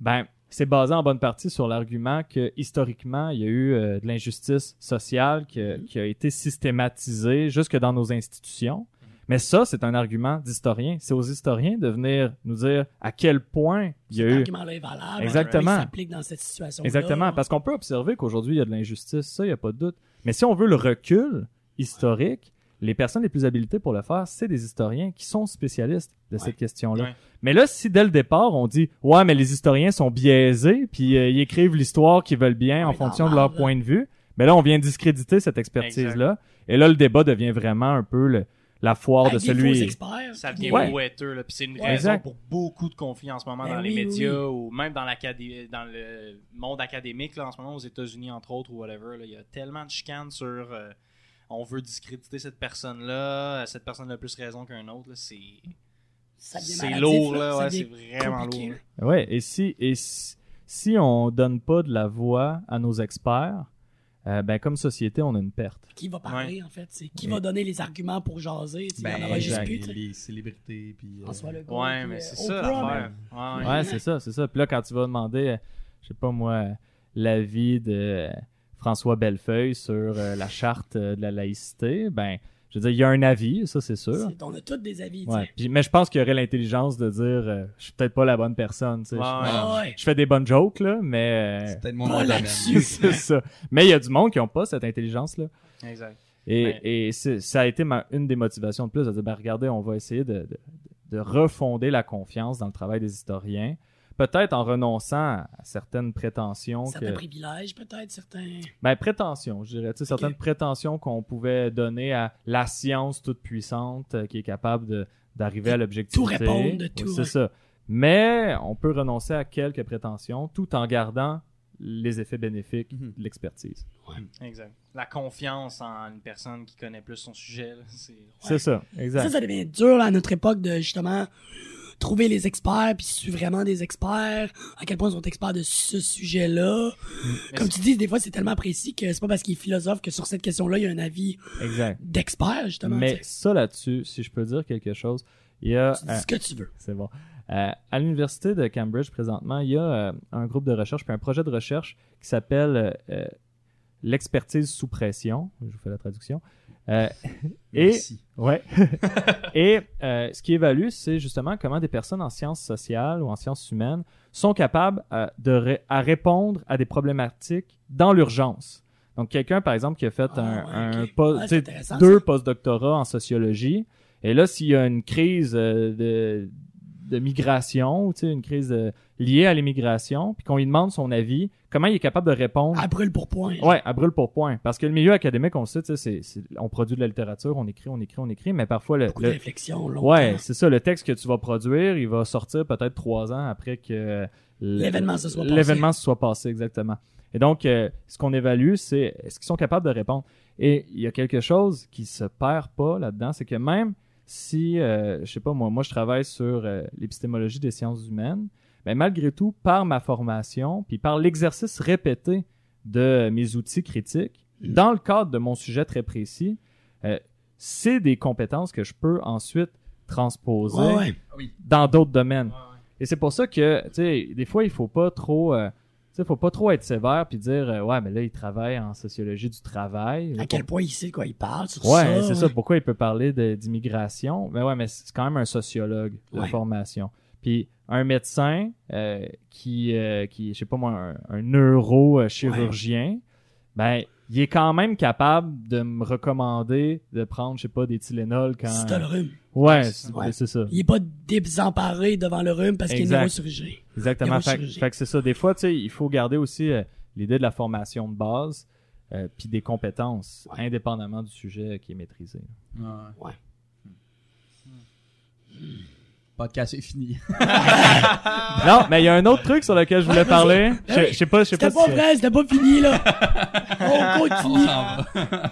ben, c'est basé en bonne partie sur l'argument que historiquement, il y a eu euh, de l'injustice sociale qui, a- qui a été systématisée jusque dans nos institutions. Mais ça, c'est un argument d'historien. C'est aux historiens de venir nous dire à quel point il y a Cet eu argument-là est valable. Exactement. Il s'applique dans cette situation Exactement, parce qu'on peut observer qu'aujourd'hui, il y a de l'injustice, ça, il n'y a pas de doute. Mais si on veut le recul historique, les personnes les plus habilitées pour le faire, c'est des historiens qui sont spécialistes de cette question-là. Ouais. Mais là, si dès le départ, on dit « Ouais, mais les historiens sont biaisés, puis euh, ils écrivent l'histoire qu'ils veulent bien en Ouais, fonction de leur là. point de vue », mais là, on vient discréditer cette expertise-là. Et là, le débat devient vraiment un peu le- la foire de celui... experts? Ça devient Ouais. boiteux, là. Puis c'est une Ouais. raison Exact. pour beaucoup de conflits en ce moment Ben dans oui, les oui, médias ou même dans, l'acadé- dans le monde académique, là, en ce moment, aux États-Unis, entre autres, ou whatever. là. Il y a tellement de chicanes sur euh, on veut discréditer cette personne-là, cette personne a plus raison qu'un autre. là. C'est c'est lourd, là. Ouais, c'est vraiment compliqué, lourd. là. Ouais, et si, et si, si on donne pas de la voix à nos experts, euh, ben, comme société, on a une perte. Qui va parler, en fait? C'est qui Ouais. va donner les arguments pour jaser? tu sais, Il y en Ben, aura juste exact. plus. les, célébrités, puis... euh, François Legault. Ouais, puis, mais euh, c'est ça Oprah, l'affaire. mais- Ouais, Ouais, ouais. c'est ça, c'est ça. Puis là, quand tu vas demander, euh, je sais pas moi, euh, l'avis de euh, François Bellefeuille sur euh, la charte euh, de la laïcité, ben, je veux dire, il y a un avis, ça c'est sûr. c'est- On a tous des avis, tu Ouais. sais. Puis- mais je pense qu'il y aurait l'intelligence de dire, euh, je suis peut-être pas la bonne personne. tu sais. Ouais, je, ouais. Ah ouais. je fais des bonnes jokes là, mais euh, C'est peut-être mon Pas nom de domaine. là-dessus. c'est ça. Mais il y a du monde qui ont pas cette intelligence là. Exact. Et, Ouais. et c'est- ça a été ma- une des motivations de plus, de dire, ben, regardez, on va essayer de, de, de refonder la confiance dans le travail des historiens, peut-être en renonçant à, certaines prétentions. Certains Que, privilèges, peut-être, certains. ben, prétentions, je dirais, tu sais, certaines prétentions qu'on pouvait donner à la science toute puissante euh, qui est capable de- d'arriver à l'objectif. tout répondre de tout, C'est ouais. ça. Mais on peut renoncer à quelques prétentions tout en gardant les effets bénéfiques Mhm. de l'expertise. Exact. La confiance en une personne qui connaît plus son sujet, c'est... C'est ça, exact. Ça, ça devient dur là, à notre époque de justement trouver les experts, puis si tu es vraiment des experts, à quel point ils sont experts de ce sujet-là. Mais Comme tu dis, des fois, c'est tellement précis que c'est pas parce qu'il est philosophe que sur cette question-là, il y a un avis d'expert, justement. Mais ça là-dessus, si je peux dire quelque chose, il y a... Tu dis euh, ce que tu veux. c'est bon. Euh, à l'université de Cambridge présentement, il y a euh, un groupe de recherche, puis un projet de recherche qui s'appelle l'expertise sous pression. Je vous fais la traduction. Euh, et Merci. ouais. et euh, ce qui évalue, c'est justement comment des personnes en sciences sociales ou en sciences humaines sont capables euh, de ré- à répondre à des problématiques dans l'urgence. Donc quelqu'un par exemple qui a fait Ah, un, ouais, un ok. post- Ouais, tu c'est sais, intéressant, deux post-doctorats en sociologie, et là s'il y a une crise euh, de de migration, ou, tu sais, une crise euh, liée à l'immigration, puis qu'on lui demande son avis, comment il est capable de répondre? À brûle pour point. Ouais, à brûle pour point. Parce que le milieu académique, on le sait, tu sais, c'est, on produit de la littérature, on écrit, on écrit, on écrit, mais parfois le, Beaucoup le- réflexion. ouais, c'est ça, le texte que tu vas produire, il va sortir peut-être trois ans après que L'événement se soit passé. l'événement se soit passé exactement. Et donc, euh, ce qu'on évalue, c'est est-ce qu'ils sont capables de répondre? Et il y a quelque chose qui se perd pas là-dedans, c'est que même si, euh, je sais pas moi, moi je travaille sur euh, l'épistémologie des sciences humaines, mais malgré tout, par ma formation, puis par l'exercice répété de mes outils critiques, dans le cadre de mon sujet très précis, euh, c'est des compétences que je peux ensuite transposer Ouais, ouais. dans d'autres domaines. Et c'est pour ça que, tu sais, des fois, il faut pas trop euh, sais, faut pas trop être sévère puis dire euh, ouais, mais là il travaille en sociologie du travail. À quel point il sait quoi il parle sur Ouais, ça. c'est ça. Pourquoi il peut parler d'immigration Mais ouais, mais c'est quand même un sociologue de Ouais. formation. Puis un médecin euh, qui, euh, qui, je sais pas moi, un, un neurochirurgien, ben il est quand même capable de me recommander de prendre, je sais pas, des Tylenol quand. Si t'as le rhume. Ouais, c'est c'est ça. Ouais. c'est ça. Il est pas désemparé devant le rhume parce qu'il est neurochirurgien. Exactement. Fait, que c'est ça. Des fois, tu sais, il faut garder aussi euh, l'idée de la formation de base, euh, puis des compétences, Ouais. indépendamment du sujet qui est maîtrisé. Ouais. Ouais. Podcast est fini. non, mais il y a un autre truc sur lequel je voulais parler. Je je sais pas, je sais C'était pas, si, vrai, c'était pas fini, là. On On continue.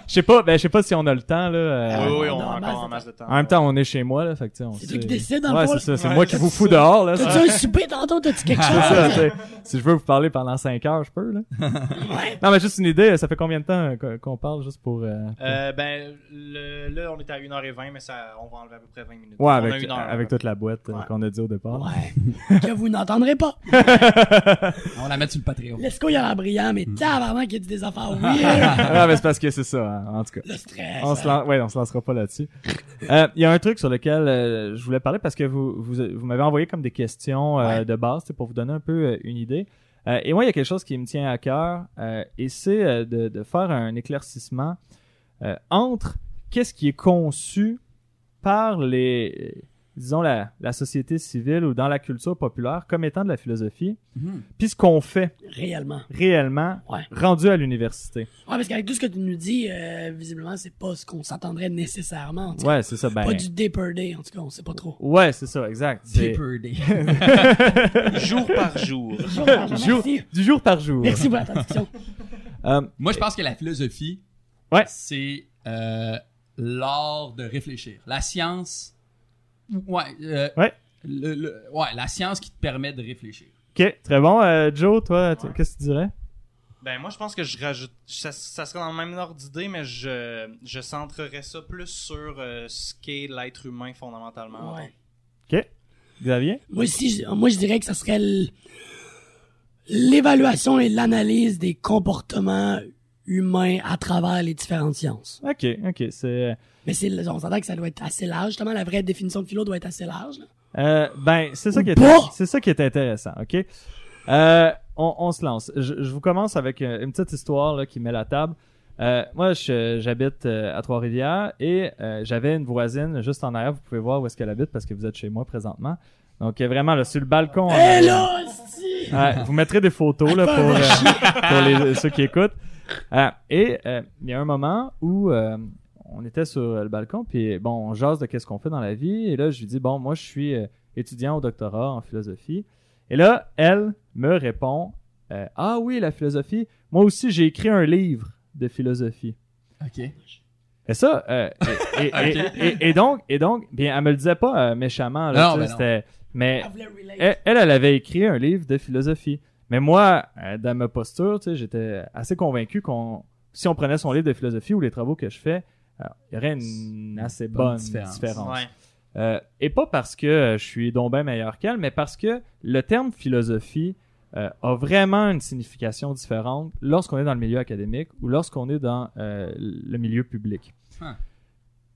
je sais pas, ben je sais pas si on a le temps là. euh, Ah oui, oui, on on a en encore de en masse de temps. En même temps, on est chez moi là, fait que on C'est sait- toi qui décides, dans le Ouais, c'est ça. C'est Ouais, moi qui vous fous dehors là. T'as-tu un souper tantôt? T'as-tu quelque chose? ça, si je veux vous parler pendant 5 heures, je peux là. Ouais. Non, mais juste une idée, ça fait combien de temps qu'on- parle juste pour. euh, pour- Euh, ben, le- là, on est à 1h20, mais ça, on va enlever à peu près 20 minutes. Ouais, on a avec, toute la boîte Ouais. qu'on a dit au départ. Ouais. que vous n'entendrez pas. On la mettre sur le Patreon. Lesco, il a l'air brillant, mais tabarnak, il a dit des affaires weird. ah, mais c'est parce que c'est ça, hein, en tout cas. Le stress. On se, lan- ouais, on se lancera pas là-dessus. Euh, Il y a un truc sur lequel euh, je voulais parler parce que vous, vous, vous m'avez envoyé comme des questions euh, Ouais. de base pour vous donner un peu euh, une idée. Euh, et moi, il y a quelque chose qui me tient à cœur euh, et c'est euh, de, de faire un éclaircissement euh, entre qu'est-ce qui est conçu par les, disons, la, la société civile ou dans la culture populaire comme étant de la philosophie, Mhm. puis ce qu'on fait Réellement. réellement Ouais. rendu à l'université. Ouais, parce qu'avec tout ce que tu nous dis, euh, visiblement, c'est pas ce qu'on s'attendrait nécessairement. Ouais, c'est ça. Ben, Pas du day per day, en tout cas, on sait pas trop. Ouais, c'est ça, exact. C'est- Paper Day. Jour par jour. Jour- Merci. du jour par jour. Merci pour la traduction. Euh, Moi, je pense que la philosophie, Ouais. c'est euh, l'art de réfléchir. La science, ouais, euh, Ouais. le- le- ouais, la science qui te permet de réfléchir. ok, très bon. Euh, Joe, toi, qu'est-ce que tu dirais? Ben, moi, je pense que je rajoute. Ça, ça serait dans le même ordre d'idée, mais je, je centrerais ça plus sur euh, ce qu'est l'être humain fondamentalement. Ouais. Ok. Xavier? Moi aussi, je, moi, je dirais que ça serait l'évaluation et l'analyse des comportements humains à travers les différentes sciences. Ok, ok. C'est. Mais c'est, on s'entend que ça doit être assez large. Justement, la vraie définition de philo doit être assez large. là. Euh, ben, c'est ça qui est, c'est ça qui est intéressant, ok? Euh, on, on se lance. Je, je vous commence avec euh, une petite histoire là, qui met la table. Euh, moi, je- j'habite euh, à Trois-Rivières et euh, j'avais une voisine juste en arrière. Vous pouvez voir où est-ce qu'elle habite parce que vous êtes chez moi présentement. Donc, euh, vraiment, là, sur le balcon. arrière. là! Ouais, vous mettrez des photos là, pour, euh, pour les, ceux qui écoutent. Ah, et euh, il y a un moment où euh, on était sur le balcon, puis bon, on jase de qu'est-ce qu'on fait dans la vie. Et là, je lui dis, bon, moi, je suis euh, étudiant au doctorat en philosophie. Et là, elle me répond, euh, ah oui, la philosophie. Moi aussi, j'ai écrit un livre de philosophie. Ok. Et ça, euh, et, et- et- et- et donc, et donc, bien, elle me le disait pas euh, méchamment. Là, Non, tu sais, ben non. mais elle, elle avait écrit un livre de philosophie. Mais moi, euh, dans ma posture, j'étais assez convaincu qu'on, si on prenait son livre de philosophie ou les travaux que je fais, euh, il y aurait une assez Bonne bonne différence. différence. Ouais. Euh, et pas parce que je suis donc bien meilleur qu'elle, mais parce que le terme philosophie euh, a vraiment une signification différente lorsqu'on est dans le milieu académique ou lorsqu'on est dans euh, le milieu public. Huh.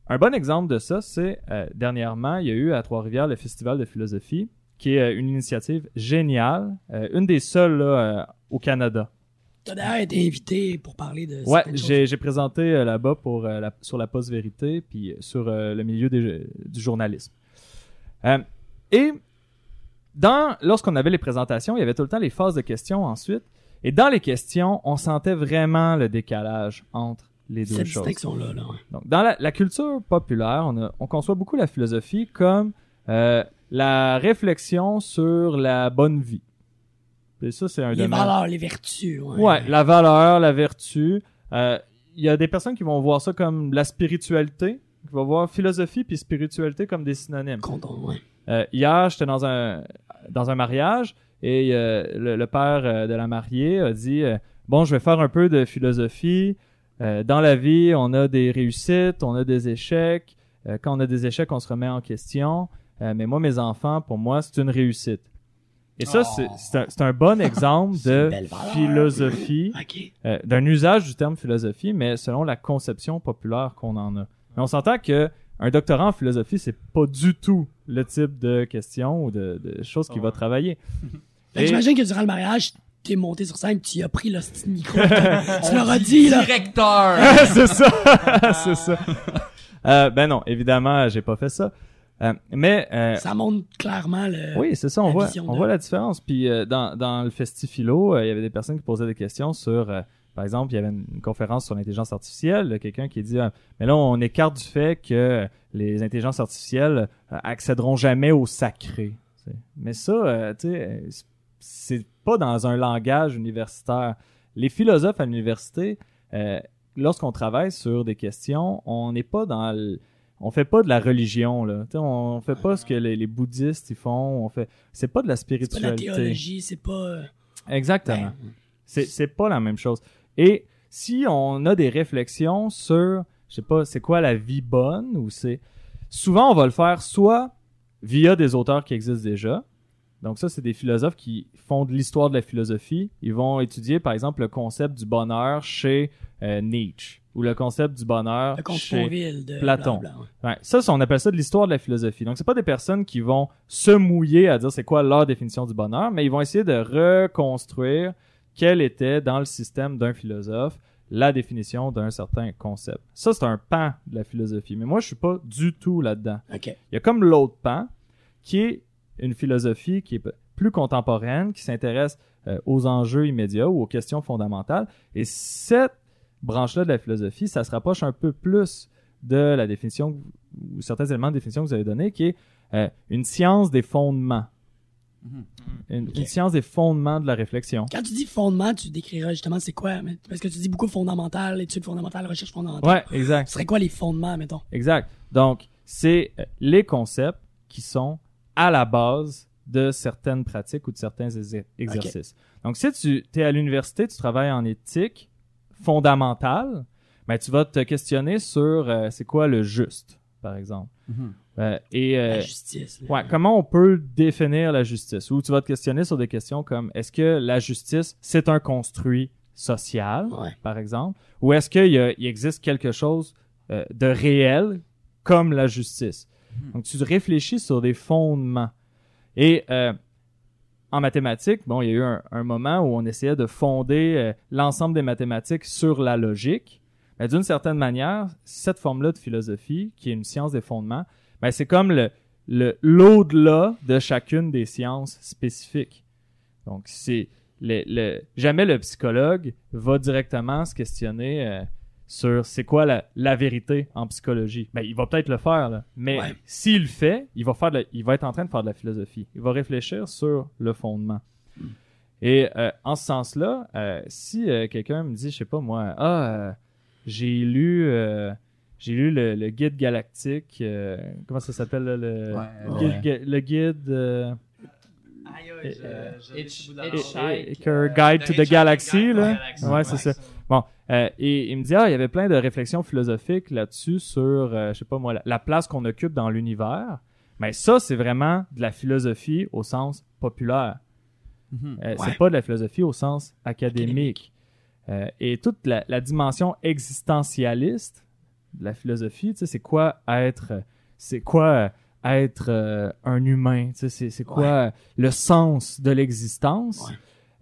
Un bon exemple de ça, c'est euh, dernièrement, il y a eu à Trois-Rivières le Festival de philosophie, qui est euh, une initiative géniale, euh, une des seules là, euh, au Canada. T'as d'ailleurs été invité pour parler de Ouais, j'ai j'ai présenté euh, là-bas pour euh, la- sur la post-vérité puis sur euh, le milieu des- du journalisme. Et dans lorsqu'on avait les présentations, il y avait tout le temps les phases de questions ensuite. Et dans les questions, on sentait vraiment le décalage entre les deux Cette choses. distinction-là, là. ouais. Donc, dans la, la culture populaire, on, a- on conçoit beaucoup la philosophie comme la réflexion sur la bonne vie. Et ça, c'est un Les domaine. valeurs, les vertus. Ouais, Ouais, la valeur, la vertu. Euh, Il y a des personnes qui vont voir ça comme la spiritualité, qui vont voir philosophie puis spiritualité comme des synonymes. Ouais. Euh, hier, j'étais dans un dans un mariage et euh, le, le père euh, de la mariée a dit euh, bon, je vais faire un peu de philosophie. Euh, dans la vie, on a des réussites, on a des échecs. Euh, quand on a des échecs, on se remet en question. Euh, mais moi, mes enfants, pour moi, c'est une réussite. Et ça, Oh. c'est- c'est un, bon exemple de philosophie, euh, d'un usage du terme philosophie, mais selon la conception populaire qu'on en a. Mais on s'entend que un doctorat en philosophie, c'est pas du tout le type de question ou de, de choses qu'il va travailler. Et- J'imagine que durant le mariage, t'es monté sur scène, tu y as pris le petit micro. tu leur as dit, là. Directeur! c'est ça, c'est ça. Euh, ben non, évidemment, j'ai pas fait ça. Euh, mais euh, Ça montre clairement le. Oui, c'est ça, on voit, on de- voit la différence. Puis euh, dans, dans le Festifilo, il y avait des personnes qui posaient des questions sur, par exemple, il y avait une, une conférence sur l'intelligence artificielle, quelqu'un qui dit, mais là, on écarte du fait que les intelligences artificielles accéderont jamais au sacré. Mais ça, tu sais, c'est- pas dans un langage universitaire. Les philosophes à l'université, lorsqu'on travaille sur des questions, on n'est pas dans le, on fait pas de la religion là. Sais, on fait pas ce que les, les bouddhistes ils font. On fait, c'est pas de la C'est pas de la spiritualité. théologie, c'est pas. euh, Exactement. ben, C'est c'est pas la même chose. Et si on a des réflexions sur, je sais pas, c'est quoi la vie bonne ou c'est souvent on va le faire soit via des auteurs qui existent déjà. Donc ça c'est des philosophes qui font de l'histoire de la philosophie. Ils vont étudier par exemple le concept du bonheur chez euh, Nietzsche ou le concept du bonheur le chez de Platon. Ouais, ça, on appelle ça de l'histoire de la philosophie. Donc, c'est pas des personnes qui vont se mouiller à dire c'est quoi leur définition du bonheur, mais ils vont essayer de reconstruire quelle était dans le système d'un philosophe la définition d'un certain concept. Ça, c'est un pan de la philosophie. Mais moi, je suis pas du tout là-dedans. OK. Il y a comme l'autre pan qui est une philosophie qui est plus contemporaine, qui s'intéresse euh, aux enjeux immédiats ou aux questions fondamentales. Et cette branche-là de la philosophie, ça se rapproche un peu plus de la définition ou certains éléments de définition que vous avez donné, qui est euh, une science des fondements. Mhm. Une, science des fondements de la réflexion. Quand tu dis fondement, tu décriras justement c'est quoi. Parce que tu dis beaucoup fondamental, études fondamentales, recherche fondamentale. Ouais, exact. Ce serait quoi les fondements, mettons? Exact. Donc, c'est euh, les concepts qui sont à la base de certaines pratiques ou de certains exer- exercices. Donc, si tu es à l'université, tu travailles en éthique fondamentale, ben, tu vas te questionner sur euh, c'est quoi le juste, par exemple. Mhm. Euh, et euh, La justice. Ouais, comment on peut définir la justice? Ou tu vas te questionner sur des questions comme est-ce que la justice, c'est un construit social, Ouais. par exemple? Ou est-ce qu'il y a- il existe quelque chose euh, de réel comme la justice? Donc, tu réfléchis sur des fondements. Et euh, en mathématiques, bon, il y a eu un, moment où on essayait de fonder euh, l'ensemble des mathématiques sur la logique. Mais d'une certaine manière, cette forme-là de philosophie, qui est une science des fondements, ben, c'est comme le, l'au-delà de chacune des sciences spécifiques. Donc, c'est jamais le psychologue va directement se questionner euh, sur c'est quoi la, la vérité en psychologie. Ben, il va peut-être le faire, là. mais Ouais. s'il le fait, il va, faire de la- il va être en train de faire de la philosophie. Il va réfléchir sur le fondement. Et euh, en ce sens-là, euh, si euh, quelqu'un me dit, je sais pas moi, ah, euh, j'ai lu, euh, j'ai lu le, le guide galactique, euh, comment ça s'appelle le, Ouais, le ouais. guide, ga- le guide Guide to the Galaxy, là. Galaxy. Ouais, c'est ça. Bon, euh, et il me dit, ah, il y avait plein de réflexions philosophiques là-dessus sur, euh, je sais pas moi, la, la place qu'on occupe dans l'univers. Mais ça, c'est vraiment de la philosophie au sens populaire. Euh, Ouais. C'est pas de la philosophie au sens académique. Et toute la, la dimension existentialiste de la philosophie, tu sais, c'est quoi être, c'est quoi être un humain, tu sais, c'est c'est quoi le sens de l'existence? Ouais.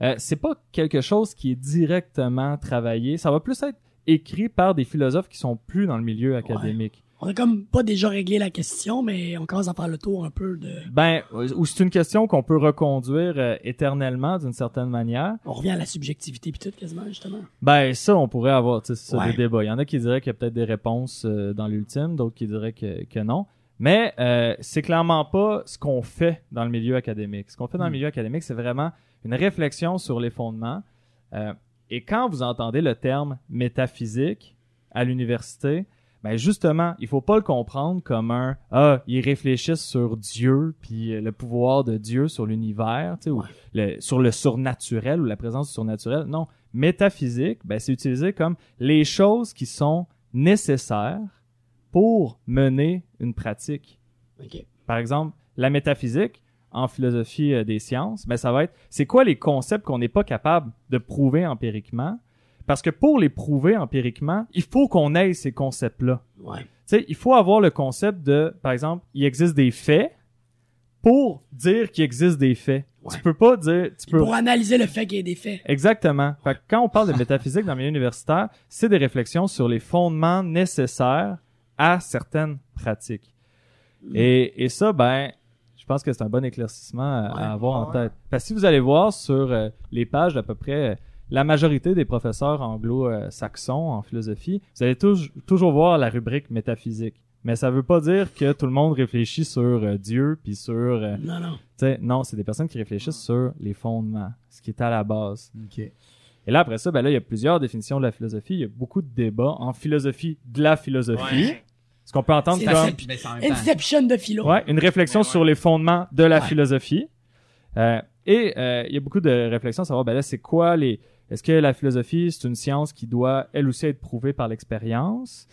Euh, c'est pas quelque chose qui est directement travaillé. Ça va plus être écrit par des philosophes qui sont plus dans le milieu académique. On a comme pas déjà réglé la question, mais on commence à faire le tour un peu de. Ben, ou c'est une question qu'on peut reconduire euh, éternellement d'une certaine manière. On revient à la subjectivité puis tout quasiment justement. Ben, ça, on pourrait avoir ça, Ouais. des débats. Il y en a qui diraient qu'il y a peut-être des réponses euh, dans l'ultime, d'autres qui diraient que, que non. Mais euh, c'est clairement pas ce qu'on fait dans le milieu académique. Ce qu'on fait dans le Mm. milieu académique, c'est vraiment une réflexion sur les fondements. Euh, et quand vous entendez le terme métaphysique à l'université, ben justement, il faut pas le comprendre comme un ah ils réfléchissent sur Dieu puis euh, le pouvoir de Dieu sur l'univers, tu sais, ou le- sur le surnaturel ou la présence du surnaturel. Non, métaphysique, ben c'est utilisé comme les choses qui sont nécessaires pour mener une pratique. Par exemple, la métaphysique, en philosophie euh, des sciences, ben ça va être c'est quoi les concepts qu'on n'est pas capable de prouver empiriquement? Parce que pour les prouver empiriquement, il faut qu'on ait ces concepts-là. Ouais. Tu sais, il faut avoir le concept de par exemple, il existe des faits pour dire qu'il existe des faits. Ouais. Tu peux pas dire tu peux Pour analyser le fait qu'il y ait des faits. Exactement. Fait que quand on parle de métaphysique dans le milieu universitaire, c'est des réflexions sur les fondements nécessaires à certaines pratiques. Et, et ça, ben, je pense que c'est un bon éclaircissement à, à Ouais. avoir en Ouais. tête. Parce que si vous allez voir sur euh, les pages d'à peu près euh, la majorité des professeurs anglo-saxons en philosophie, vous allez touj- toujours voir la rubrique métaphysique. Mais ça veut pas dire que tout le monde réfléchit sur euh, Dieu puis sur euh, Non, non. non, c'est des personnes qui réfléchissent sur les fondements, ce qui est à la base. Ok. Et là, après ça, ben là, il y a plusieurs définitions de la philosophie. Il y a beaucoup de débats en philosophie de la philosophie. Ouais. Ce qu'on peut entendre C'est comme la- Mais c'est en même temps. Inception de philo. ouais, une réflexion Ouais, ouais. sur les fondements de la Ouais. philosophie. Euh, et euh, il y a beaucoup de réflexions à savoir, ben là, c'est quoi les... Est-ce que la philosophie, c'est une science qui doit, elle aussi, être prouvée par l'expérience?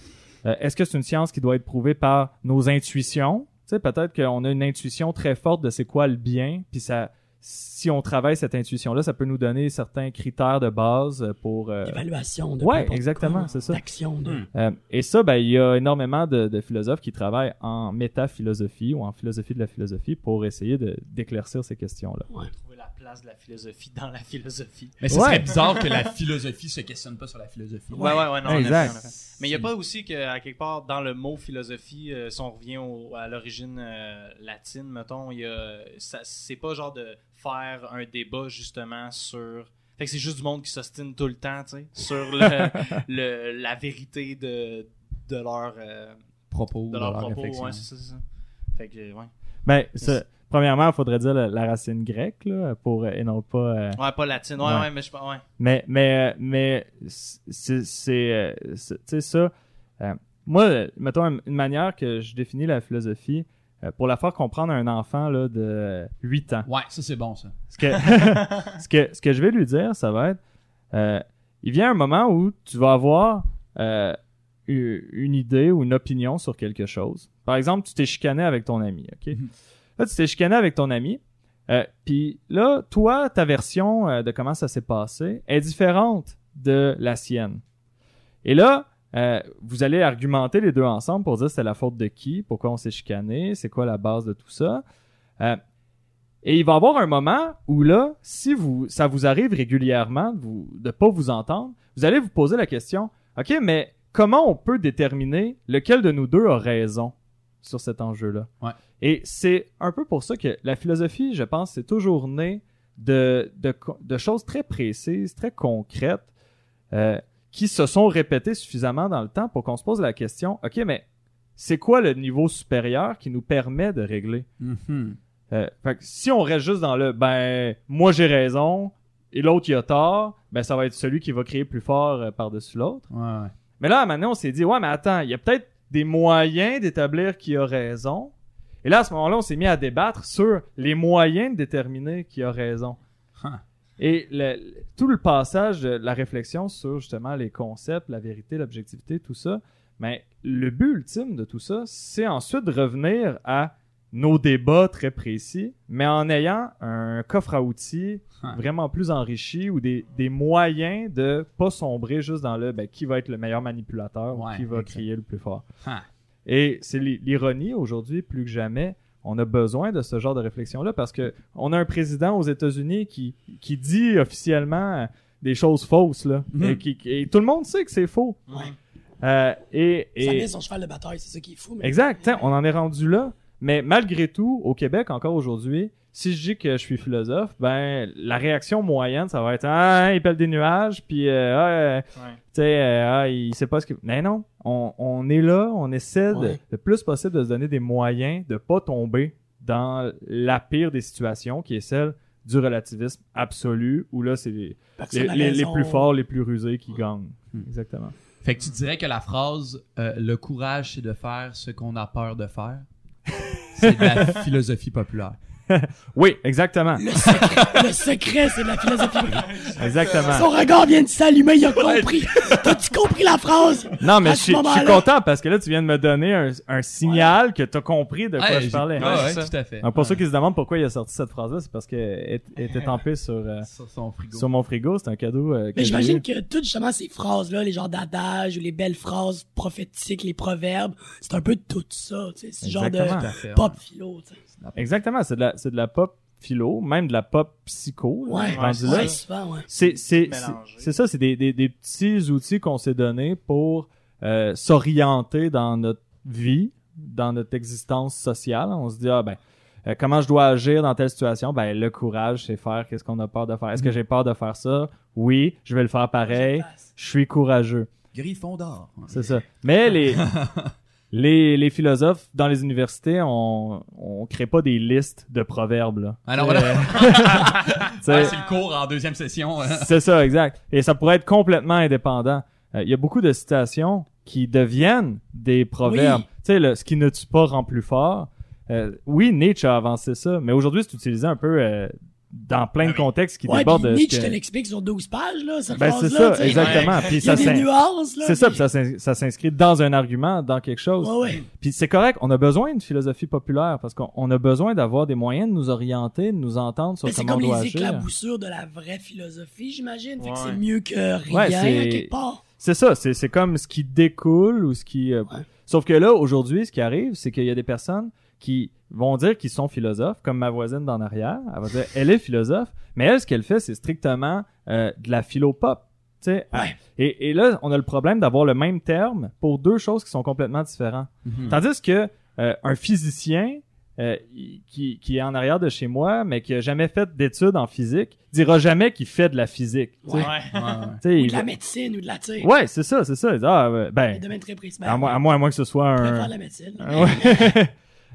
Euh, Est-ce que c'est une science qui doit être prouvée par nos intuitions? Tu sais, peut-être qu'on a une intuition très forte de c'est quoi le bien, puis ça... Si on travaille cette intuition-là, ça peut nous donner certains critères de base pour... euh, Évaluation de Ouais, exactement, c'est ça. D'action de. Hmm. euh, et ça, ben, il y a énormément de, de philosophes qui travaillent en métaphilosophie ou en philosophie de la philosophie pour essayer de- d'éclaircir ces questions-là. Trouver la place de la philosophie dans la philosophie. Mais ce Ouais. serait bizarre que la philosophie se questionne pas sur la philosophie. Ouais, ouais, ouais, non, Exact. Mais il n'y a pas aussi qu'à quelque part, dans le mot philosophie, euh, si on revient au- à l'origine euh, latine, mettons, il y a, c'est pas genre de faire un débat justement sur. Fait que c'est juste du monde qui s'ostine tout le temps, tu sais, sur le, le- la vérité de, de leur, euh, Propos, de de leur propos. réflexion. Ouais, c'est ça, c'est ça. Fait que, ouais. Ben, ça, premièrement, il faudrait dire la, la racine grecque, là, pour, euh, et non pas... euh, Ouais, pas latine. Ouais, Ouais. ouais, mais je ouais. Mais, mais, mais c'est, tu sais, ça, euh, moi, mettons, une une manière que je définis la philosophie, euh, pour la faire comprendre à un enfant là, de 8 ans, Ouais, ça c'est bon ça. ce que, ce que, ce que je vais lui dire, ça va être, euh, il vient un moment où tu vas avoir euh, une idée ou une opinion sur quelque chose. Par exemple, tu t'es chicané avec ton ami, ok? Mhm. Là, tu t'es chicané avec ton ami, euh, puis là, toi, ta version euh, de comment ça s'est passé est différente de la sienne. Et là, euh, vous allez argumenter les deux ensemble pour dire c'est la faute de qui, pourquoi on s'est chicané, c'est quoi la base de tout ça. Euh, et il va y avoir un moment où là, si vous, ça vous arrive régulièrement de vous, de pas vous entendre, vous allez vous poser la question, ok, mais comment on peut déterminer lequel de nous deux a raison sur cet enjeu-là? Ouais. Et c'est un peu pour ça que la philosophie, je pense, c'est toujours né de, de choses très précises, très concrètes, euh, qui se sont répétées suffisamment dans le temps pour qu'on se pose la question, ok, mais c'est quoi le niveau supérieur qui nous permet de régler? Mhm. Euh, fait que si on reste juste dans le ben moi j'ai raison et l'autre il a tort, ben ça va être celui qui va crier plus fort euh, par-dessus l'autre. Ouais, ouais. Mais là maintenant on s'est dit ouais mais attends, il y a peut-être des moyens d'établir qui a raison. Et là à ce moment-là, on s'est mis à débattre sur les moyens de déterminer qui a raison. Et le- tout le passage de la réflexion sur justement les concepts, la vérité, l'objectivité, tout ça, mais le but ultime de tout ça, c'est ensuite de revenir à nos débats très précis, mais en ayant un coffre à outils vraiment plus enrichi ou des, des moyens de pas sombrer juste dans le ben, qui va être le meilleur manipulateur ou qui va exact. crier le plus fort. Et c'est l'i- l'ironie aujourd'hui, plus que jamais, on a besoin de ce genre de réflexion-là parce que on a un président aux États-Unis qui, qui dit officiellement euh, des choses fausses, là. Mhm. et, qui, et tout le monde sait que c'est faux. Ouais. Euh, et, Ça et, met son cheval de bataille, c'est ça qui est fou. Mais... Exact, on en est rendu là. Mais malgré tout, au Québec, encore aujourd'hui, si je dis que je suis philosophe, ben la réaction moyenne, ça va être ah il pèle des nuages, puis euh, ah, euh, Ouais. tu sais euh, ah il sait pas ce que. Mais non, on, on est là, on essaie de- Ouais. le plus possible de se donner des moyens de pas tomber dans la pire des situations, qui est celle du relativisme absolu, où là c'est les, plus forts, les plus rusés qui gagnent. Hmm. Exactement. Fait que tu dirais que la phrase euh, le courage c'est de faire ce qu'on a peur de faire, c'est de la philosophie populaire. Oui, exactement. Le secret, le secret, c'est de la philosophie. Exactement. Son regard vient de s'allumer, il a compris. T'as-tu compris la phrase? Non, mais je suis content parce que là, tu viens de me donner un, un signal que t'as compris de quoi Ouais, je parlais. Ouais, ouais, c'est ça. tout à fait. Donc, pour ceux qui se demandent pourquoi il a sorti cette phrase-là, c'est parce qu'elle était tampée sur, euh, Sur son frigo. sur mon frigo. C'est un cadeau euh, Mais j'imagine que toutes justement ces phrases-là, les genres d'adages ou les belles phrases prophétiques, les proverbes, c'est un peu tout ça, tu sais, ce genre de pop philo, Exactement, c'est de la, c'est de la pop philo, même de la pop psycho. là, Ouais, rendu ouais, là. souvent, ouais. C'est c'est c'est- c'est ça, c'est des, des, des petits outils qu'on s'est donnés pour euh, s'orienter dans notre vie, dans notre existence sociale. On se dit ah ben euh, comment je dois agir dans telle situation? Ben le courage, c'est faire qu'est-ce qu'on a peur de faire. Est-ce que j'ai peur de faire ça? Oui, je vais le faire pareil. Je suis courageux. Griffon d'or. C'est ça. Mais les les les philosophes dans les universités, on on crée pas des listes de proverbes là. Alors tu sais, Ouais, c'est le cours en deuxième session. hein. c'est ça, exact. Et ça pourrait être complètement indépendant. Euh, Il y a beaucoup de citations qui deviennent des proverbes. Oui. Tu sais, ce qui ne tue pas rend plus fort. Euh, oui, Nietzsche a avancé ça, mais aujourd'hui, c'est utilisé un peu euh, dans plein de contextes qui Ouais, débordent puis de Nietzsche que- te l'explique sur 12 pages, là, cette Ben, c'est ça, tu sais. exactement. Puis Il y a ça, des nuances, là. c'est ça, puis- ça s'in- ça s'inscrit dans un argument, dans quelque chose. Ouais, ouais. Puis c'est correct, on a besoin d'une philosophie populaire parce qu'on on a besoin d'avoir des moyens de nous orienter, de nous entendre sur Mais c'est comment on comme doit les agir. éclaboussures de la vraie philosophie, j'imagine. Fait que Ouais. c'est mieux que rien, Ouais, c'est- quelque part. C'est ça, c'est c'est comme ce qui découle ou ce qui. euh, Ouais. Sauf que là, aujourd'hui, ce qui arrive, c'est qu'il y a des personnes qui vont dire qu'ils sont philosophes, comme ma voisine d'en arrière. Elle va dire, elle est philosophe, mais elle, ce qu'elle fait, c'est strictement euh, de la philo-pop. Tu sais, Ouais. et, et là, on a le problème d'avoir le même terme pour deux choses qui sont complètement différentes. Mhm. Tandis que euh, un physicien euh, qui, qui est en arrière de chez moi, mais qui a jamais fait d'études en physique, dira jamais qu'il fait de la physique. Ouais. Ouais, Ou il de la médecine ou de la tire. Ouais, c'est ça, c'est ça. Ah, ben, domaine très précis. Ben, à moins, à moins, à moins que ce soit je préfère un. la médecine.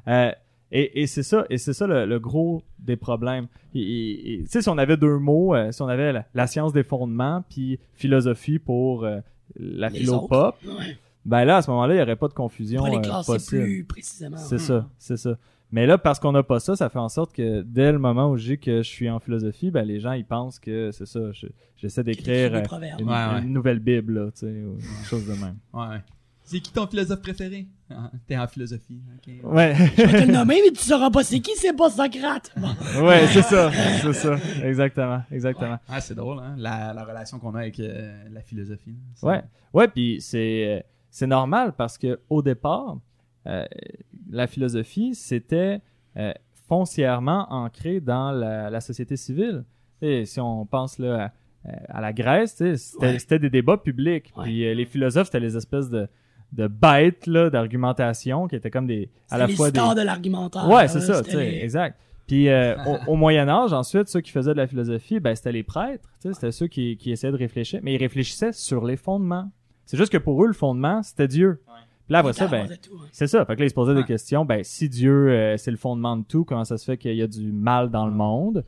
Euh, et et c'est ça, et c'est ça le, le gros des problèmes. Et- et- et, Tu sais, si on avait deux mots, euh, si on avait la, la science des fondements puis philosophie pour euh, la Les philo-pop, Ouais. ben là, à ce moment-là, il n'y aurait pas de confusion Pour les euh, classer possible. plus précisément. C'est ça, c'est ça. Mais là, parce qu'on n'a pas ça, ça fait en sorte que dès le moment où je dis que je suis en philosophie, ben les gens ils pensent que c'est ça. je- J'essaie d'écrire euh, une, Ouais, ouais. une nouvelle Bible, là, tu sais, ou quelque chose de même. Ouais. C'est qui ton philosophe préféré? Ah, T'es en philosophie. Ouais, Je vais te le nommer, mais tu sauras pas c'est qui, c'est pas Socrate. Bon. ouais, c'est ça, c'est ça, exactement, exactement. Ah, c'est drôle, hein? La, la relation qu'on a avec euh, la philosophie. C'est- Ouais, ouais, puis c'est euh, c'est normal parce que au départ, euh, la philosophie c'était euh, foncièrement ancré dans la, la société civile. Et si on pense là à, à la Grèce, c'était Ouais. c'était des débats publics. Ouais. Puis euh, les philosophes c'était les espèces de de bêtes là d'argumentation qui étaient comme des à la les fois des de l'argumentaire. Ouais, c'est ça, les- exact. Puis euh, au, au Moyen Âge, ensuite, ceux qui faisaient de la philosophie, ben c'était les prêtres, tu sais, c'était ceux qui, qui essayaient de réfléchir, mais ils réfléchissaient sur les fondements. C'est juste que pour eux, le fondement, c'était Dieu. Ouais. Puis là, après ça, ben, hein. c'est ça. Fait que là, ils se posaient Ouais. des questions. Ben, si Dieu, euh, c'est le fondement de tout, comment ça se fait qu'il y a du mal dans le monde?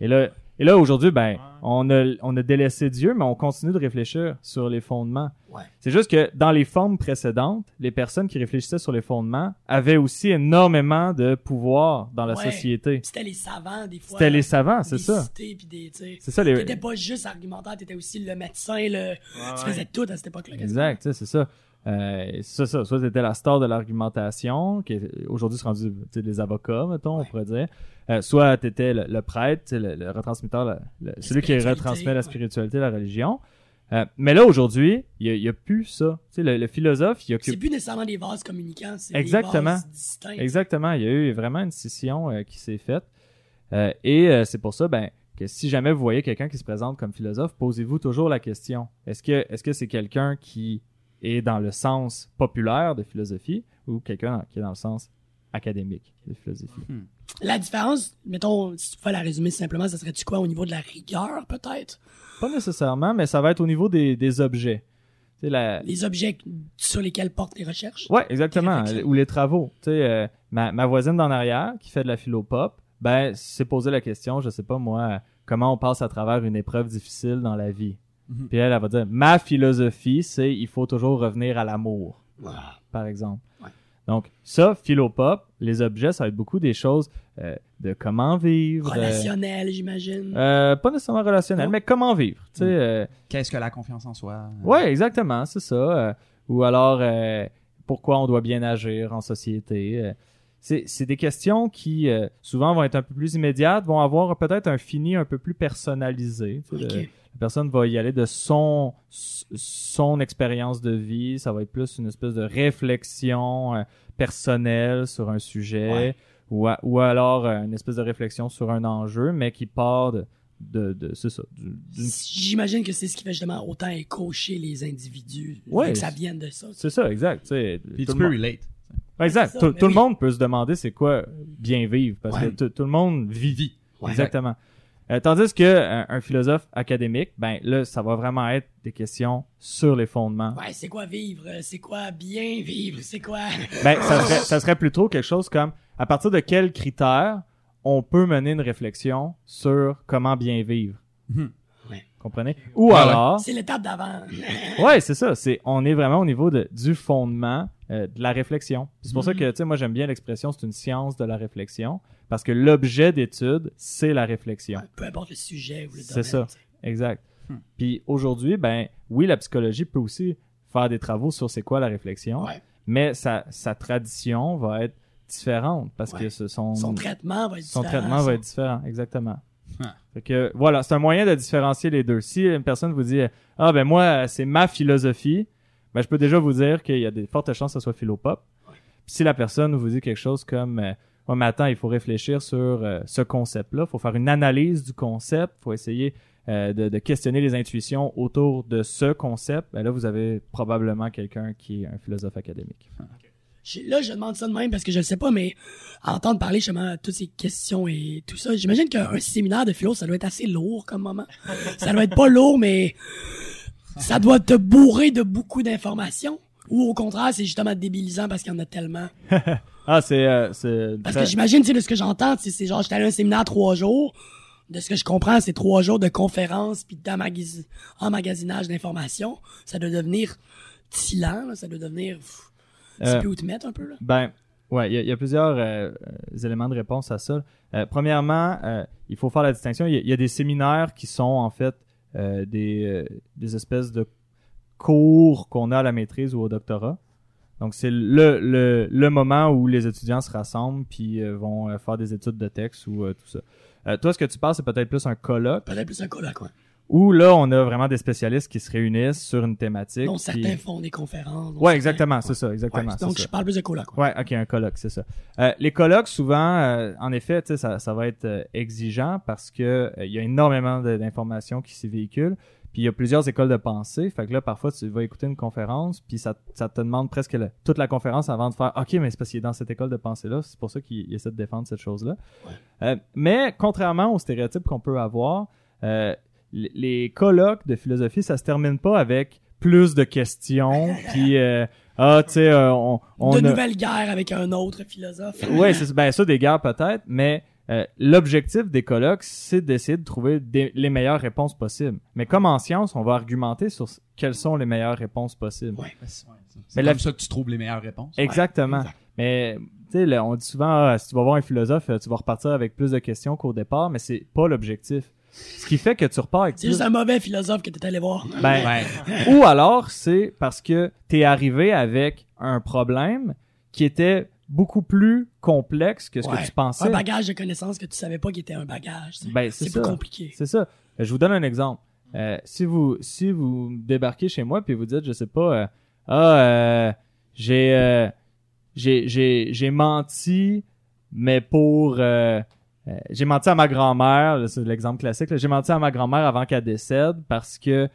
Et là, et là aujourd'hui, ben. On a, on a délaissé Dieu, mais on continue de réfléchir sur les fondements. Ouais. C'est juste que dans les formes précédentes, les personnes qui réfléchissaient sur les fondements avaient aussi énormément de pouvoir dans la Ouais. société. C'était les savants, des fois. C'était les savants, c'est ça. C'est ça les. T'étais pas juste argumentaire, t'étais aussi le médecin, le... tu faisais tout à cette époque-là. Exact, c'est ça. Euh, c'est ça, soit c'était la star de l'argumentation, qui aujourd'hui c'est rendu les avocats, mettons, on pourrait dire. Euh, soit t'étais le, le prêtre, le, le retransmetteur, le- le- celui qui retransmet la spiritualité, la religion. Euh, mais là aujourd'hui, il y a, y a plus ça. Tu sais, le, philosophe, il C'est occupe plus nécessairement des vases communicants, c'est Exactement. des vases distincts. Exactement, il y a eu vraiment une scission euh, qui s'est faite. Euh, et euh, c'est pour ça ben, que si jamais vous voyez quelqu'un qui se présente comme philosophe, posez-vous toujours la question. Est-ce que est-ce que c'est quelqu'un qui est dans le sens populaire de philosophie ou quelqu'un qui est dans le sens académique de philosophie? La différence, mettons, si tu pouvais la résumer simplement, ça serait-tu quoi au niveau de la rigueur, peut-être? Pas nécessairement, mais ça va être au niveau des, des objets. La, Les objets sur lesquels portent les recherches? Ouais, exactement. Ou les travaux. Tu sais, euh, ma, ma voisine d'en arrière qui fait de la philo-pop, ben, s'est posé la question, je sais pas moi, euh, comment on passe à travers une épreuve difficile dans la vie? Mhm. Puis elle, elle va dire, ma philosophie, c'est il faut toujours revenir à l'amour, Ah, par exemple. Ouais. Donc, ça, philopop, les objets, ça va être beaucoup des choses euh, de comment vivre. euh, Relationnel, j'imagine. euh, pas nécessairement relationnel, Non. mais comment vivre. Tu sais, Mm. euh, Qu'est-ce que la confiance en soi? Ouais, exactement, c'est ça. Euh, ou alors, euh, pourquoi on doit bien agir en société. Euh, c'est c'est des questions qui, euh, souvent, vont être un peu plus immédiates, vont avoir peut-être un fini un peu plus personnalisé. La personne va y aller de son, son expérience de vie. Ça va être plus une espèce de réflexion euh, personnelle sur un sujet. Ouais. Ou, a- ou alors euh, une espèce de réflexion sur un enjeu, mais qui part de, de, de- c'est ça, J'imagine que c'est ce qui fait justement autant écho chez les individus. Ouais. Que ça vienne de ça. C'est ça, exact. tu sais, Puis tout tu le peux monde- relate. Exact. Ça, tout mais tout oui. le monde peut se demander c'est quoi bien vivre parce Ouais. que tout- le monde vit. Ouais. Exactement. Euh, tandis que un, un philosophe académique, ben là, ça va vraiment être des questions sur les fondements. Ouais, c'est quoi vivre? C'est quoi bien vivre? C'est quoi? Ben, ça serait, ça serait plutôt quelque chose comme à partir de quels critères on peut mener une réflexion sur comment bien vivre? Mhm. Ouais. Comprenez? Ou ouais. alors, C'est l'étape d'avant. Ouais, c'est ça. C'est on est vraiment au niveau de, du fondement euh, de la réflexion. C'est pour ça Mhm. que tu sais moi j'aime bien l'expression c'est une science de la réflexion parce que l'objet d'étude c'est la réflexion. Ouais, peu importe le sujet ou le C'est domaine. ça. tu sais. Exact. Hmm. Puis aujourd'hui ben oui la psychologie peut aussi faire des travaux sur c'est quoi la réflexion, Ouais. mais sa sa tradition va être différente parce Ouais. que ce sont Son traitement va être son différent. traitement son- va être différent, exactement. Ah. Fait que voilà, c'est un moyen de différencier les deux. Si une personne vous dit ah ben moi c'est ma philosophie, ben je peux déjà vous dire qu'il y a des fortes chances que ce soit philopop. Ouais. Puis si la personne vous dit quelque chose comme euh, ouais mais attends il faut réfléchir sur euh, ce concept-là, faut faire une analyse du concept, faut essayer euh, de, de questionner les intuitions autour de ce concept, ben là vous avez probablement quelqu'un qui est un philosophe académique. Je- Là, je demande ça de même parce que je ne sais pas, mais à entendre parler justement de toutes ces questions et tout ça, j'imagine qu'un séminaire de philo, ça doit être assez lourd comme moment. ça doit être pas lourd, mais ça doit te bourrer de beaucoup d'informations. Ou au contraire, c'est justement débilisant parce qu'il y en a tellement. Ah c'est euh, c'est Parce que j'imagine, tu sais, de ce que j'entends, tu c'est genre, j'étais allé à un séminaire trois jours. De ce que je comprends, c'est trois jours de conférences puis d'emmagasi- emmagasinage d'informations. Ça doit devenir tilant, là, ça doit devenir... pff, Euh, Tu peux où te mettre un peu, là? Ben, ouais, il y, a- il y a plusieurs euh, euh, éléments de réponse à ça. Premièrement, il faut faire la distinction. Il y, y a des séminaires qui sont en fait des, des espèces de cours qu'on a à la maîtrise ou au doctorat. Donc, c'est le, le, le moment où les étudiants se rassemblent puis euh, vont euh, faire des études de texte ou euh, tout ça. Euh, toi, ce que tu parles, c'est peut-être plus un colloque Peut-être plus un colloque, quoi. où là, on a vraiment des spécialistes qui se réunissent sur une thématique. puis- certains font des conférences. Ouais, exactement, c'est ça, exactement. Ouais, donc, ça. je parle plus de coloc. Ouais. Ouais, ok, un colloque, c'est ça. Euh, les colloques, souvent, euh, en effet, ça, ça va être exigeant parce que il y a énormément d'informations qui s'y véhiculent. Puis il y a plusieurs écoles de pensée. Fait que là, parfois, tu vas écouter une conférence, puis ça, ça te demande presque la- toute la conférence avant de faire OK, mais c'est parce qu'il est dans cette école de pensée-là. C'est pour ça qu'il il essaie de défendre cette chose-là. Euh, mais contrairement aux stéréotypes qu'on peut avoir, euh, les- colloques de philosophie, ça se termine pas avec plus de questions, puis euh, ah, tu sais, on, on de a- nouvelles guerres avec un autre philosophe. Ouais, c'est ben ça des guerres peut-être, mais euh, l'objectif des colloques, c'est d'essayer de trouver des- les meilleures réponses possibles. Mais comme en science, on va argumenter sur quelles sont les meilleures réponses possibles. Ouais. C'est Mais comme la- ça que tu trouves les meilleures réponses. Exactement. exact. Mais tu là, on dit souvent, ah, si tu vas voir un philosophe, euh, tu vas repartir avec plus de questions qu'au départ, mais c'est pas l'objectif. Ce qui fait que tu repars avec C'est juste un mauvais philosophe que t'es allé voir. Ben, Ouais. ou alors c'est parce que t'es arrivé avec un problème qui était beaucoup plus complexe que ce Ouais. que tu pensais. Un bagage de connaissances que tu savais pas qu'il était un bagage. Ben, c'est c'est plus compliqué. C'est ça. Euh, Je vous donne un exemple. Euh, si vous si vous débarquez chez moi puis vous dites je sais pas euh, ah euh, j'ai euh, j'ai j'ai j'ai menti mais pour j'ai menti à ma grand-mère, là, c'est l'exemple classique. là. J'ai menti à ma grand-mère avant qu'elle décède parce que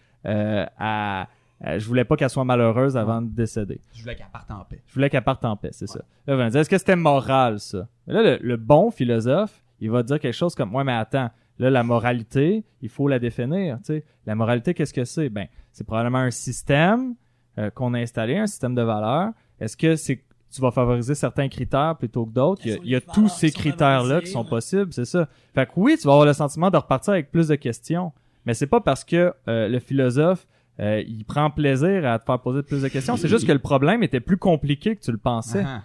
euh, je voulais pas qu'elle soit malheureuse avant de décéder. Je voulais qu'elle parte en paix. Je voulais qu'elle parte en paix, c'est ça. Là, me dire, est-ce que c'était moral, ça? Mais là, le, le bon philosophe, il va dire quelque chose comme, ouais, mais attends, là, la moralité, il faut la définir, tu sais. La moralité, qu'est-ce que c'est? Ben, c'est probablement un système euh, qu'on a installé, un système de valeurs. Est-ce que c'est tu vas favoriser certains critères plutôt que d'autres? Il y a, il y tous ces critères-là qui sont possibles, c'est ça. Fait que oui, tu vas avoir le sentiment de repartir avec plus de questions. Mais c'est pas parce que euh, le philosophe euh, il prend plaisir à te faire poser plus de questions. C'est juste que le problème était plus compliqué que tu le pensais. Ah.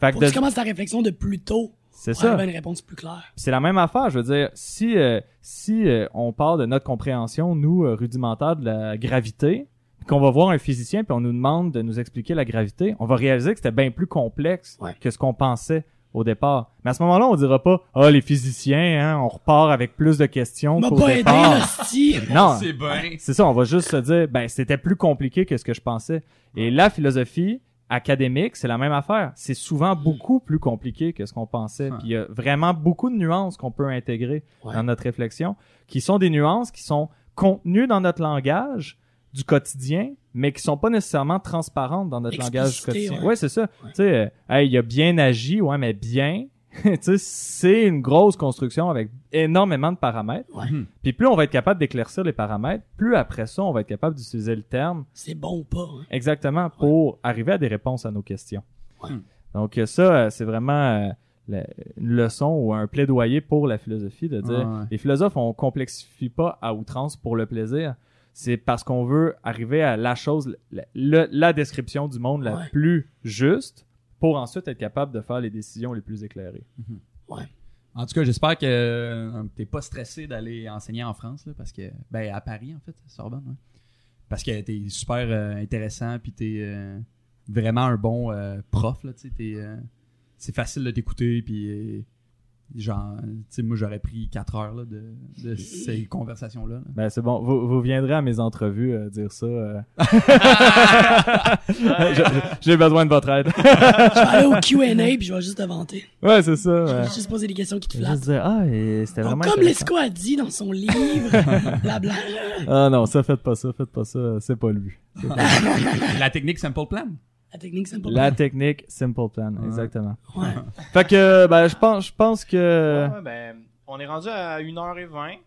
Fait que Faut que tu commences ta réflexion de plus tôt c'est pour ça. avoir une réponse plus claire. C'est la même affaire, je veux dire, si euh, si euh, on part de notre compréhension nous euh, rudimentaire de la gravité, qu'on va voir un physicien puis on nous demande de nous expliquer la gravité, on va réaliser que c'était bien plus complexe Ouais. que ce qu'on pensait au départ. Mais à ce moment-là, on dira pas "Ah, les physiciens, hein, on repart avec plus de questions qu'au départ." non, C'est bien. c'est ça, on va juste se dire, ben, c'était plus compliqué que ce que je pensais. Et la philosophie académique, c'est la même affaire. C'est souvent beaucoup plus compliqué que ce qu'on pensait. Ouais. Puis il y a vraiment beaucoup de nuances qu'on peut intégrer Ouais. dans notre réflexion, qui sont des nuances qui sont contenues dans notre langage du quotidien, mais qui sont pas nécessairement transparentes dans notre langage quotidien. ouais. Ouais, c'est ça. Tu sais, euh, hey, il a bien agi, ouais, mais bien, tu sais, c'est une grosse construction avec énormément de paramètres. Ouais. Puis plus on va être capable d'éclaircir les paramètres, plus après ça, on va être capable d'utiliser le terme C'est bon ou pas. hein? exactement pour arriver à des réponses à nos questions. Ouais. Donc euh, ça, euh, c'est vraiment euh, la- une leçon ou un plaidoyer pour la philosophie de dire Ouais, ouais. les philosophes, on complexifie pas à outrance pour le plaisir. C'est parce qu'on veut arriver à la chose, la, la- la description du monde la Ouais. plus juste pour ensuite être capable de faire les décisions les plus éclairées. En tout cas, j'espère que euh, t'es pas stressé d'aller enseigner en France, là, parce que, ben, à Paris, en fait, Sorbonne, ouais. Parce que t'es super euh, intéressant, puis t'es euh, vraiment un bon euh, prof, là, tu sais, t'es, euh, c'est facile de t'écouter, puis euh, genre, tu sais, moi, j'aurais pris 4 heures, là, de, de ces conversations-là. là. Ben c'est bon, vous, vous viendrez à mes entrevues euh, dire ça. euh. J'ai besoin de votre aide. Je vais aller au Q&A puis je vais juste te vanter. ouais, c'est ça. Je ouais. vais juste poser des questions qui te Je vais juste flattent. dire ah Donc, comme. Lesco a dit dans son livre, blabla. Ah non, ça faites pas ça, faites pas ça, c'est pas lui. C'est pas lui. La technique Simple Plan? La technique, c'est pas La technique simple plan, Ouais. exactement. Ouais. Fait que ben je pense je pense que Ouais, ben, on est rendu à 1h20.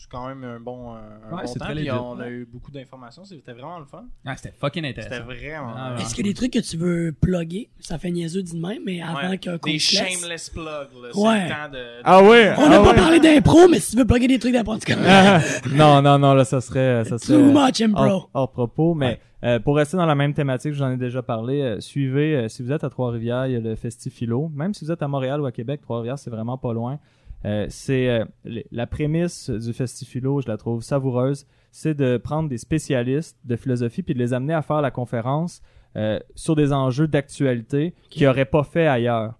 C'est quand même un bon, un Ouais, bon c'est temps. Puis on a eu beaucoup d'informations. C'était vraiment le fun. Ah, c'était fucking C'était intéressant. vraiment. Ah. Est-ce qu'il y a des trucs que tu veux plugger? Ça fait niaiseux dit de même, mais avant Ouais. que Des shameless plugs. là. Ouais. Le temps de. Ah ouais. On n'a ah pas ouais. parlé d'impro, mais si tu veux plugger des trucs n'importe quoi. Ah, non non non là ça serait ça serait Too much impro. hors, hors propos, mais euh, pour rester dans la même thématique, j'en ai déjà parlé, euh, suivez, euh, si vous êtes à Trois-Rivières, il y a le Festifilo. Même si vous êtes à Montréal ou à Québec, Trois-Rivières, c'est vraiment pas loin. Euh, c'est euh, la prémisse du Festifilo, je la trouve savoureuse, c'est de prendre des spécialistes de philosophie puis de les amener à faire la conférence euh, sur des enjeux d'actualité qu'ils n'auraient pas fait ailleurs.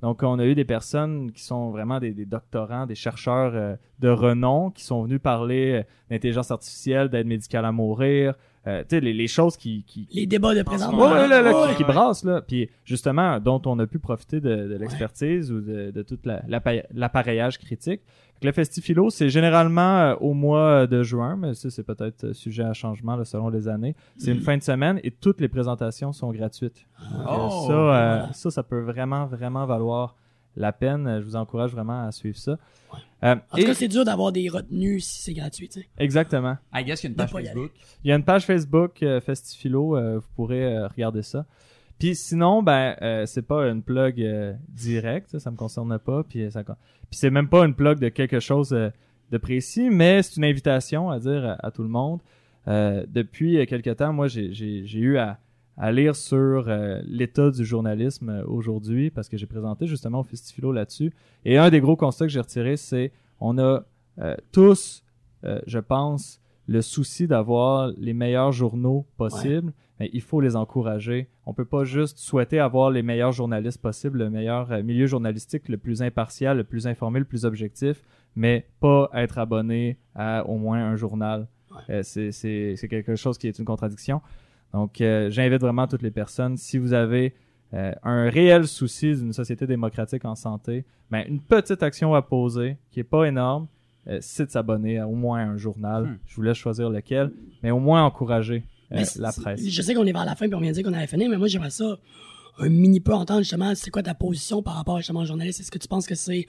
Donc, on a eu des personnes qui sont vraiment des, des doctorants, des chercheurs euh, de renom, qui sont venus parler euh, d'intelligence artificielle, d'aide médicale à mourir, euh, tu sais, les, les choses qui, qui, Les débats de Ouais, présentement. ouais, là, là, Ouais. qui, qui brassent, là. Puis, justement, dont on a pu profiter de, de l'expertise ou de, de tout la- l'appa- l'appareillage critique. Le Festifilo, c'est généralement euh, au mois de juin, mais ça, c'est peut-être euh, sujet à changement là, selon les années. C'est une fin de semaine et toutes les présentations sont gratuites. Donc, euh, Oh, ça, euh, voilà. ça, ça peut vraiment, vraiment valoir la peine. Je vous encourage vraiment à suivre ça. Euh, En et- tout cas, c'est dur d'avoir des retenues si c'est gratuit, tu sais. exactement. I guess qu'il y a une page Facebook. Il y a une page Facebook euh, Festifilo, euh, vous pourrez euh, regarder ça. Puis sinon, ben euh, c'est pas une plug euh, directe, ça, ça me concerne pas. Puis ça, puis c'est même pas une plug de quelque chose euh, de précis, mais c'est une invitation à dire à, à tout le monde. Euh, depuis euh, quelque temps, moi j'ai j'ai j'ai eu à à lire sur euh, l'état du journalisme euh, aujourd'hui parce que j'ai présenté justement au Festifilo là-dessus. Et un des gros constats que j'ai retiré, c'est on a euh, tous, euh, je pense, le souci d'avoir les meilleurs journaux possibles, mais il faut les encourager. On peut pas juste souhaiter avoir les meilleurs journalistes possibles, le meilleur milieu journalistique le plus impartial, le plus informé, le plus objectif, mais pas être abonné à au moins un journal. C'est- c'est c'est quelque chose qui est une contradiction. Donc, euh, j'invite vraiment toutes les personnes, si vous avez euh, un réel souci d'une société démocratique en santé, ben, une petite action à poser, qui est pas énorme, euh, c'est de s'abonner à au moins un journal. Hmm. Je vous laisse choisir lequel, mais au moins encourager euh, la presse. Je sais qu'on est vers la fin puis on vient de dire qu'on allait finir, mais moi j'aimerais ça un mini peu entendre justement c'est quoi ta position par rapport justement au journaliste? Est-ce que tu penses que c'est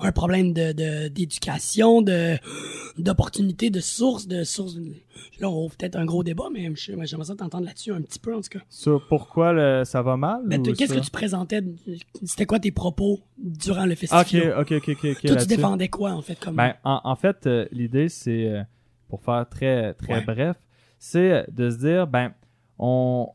un problème de d'éducation, de d'opportunité, de source, de source. Là, on ouvre peut-être un gros débat, mais j'aimerais ça t'entendre là-dessus un petit peu en tout cas. Sur pourquoi le- ça va mal? Ben, Qu'est-ce que tu présentais? C'était quoi tes propos durant le festival? Ok, ok, ok. ok, Toi, tu défendais quoi en fait comme Ben, en, en fait, euh, l'idée, c'est, euh, pour faire très, très Ouais. bref, c'est de se dire, ben, on,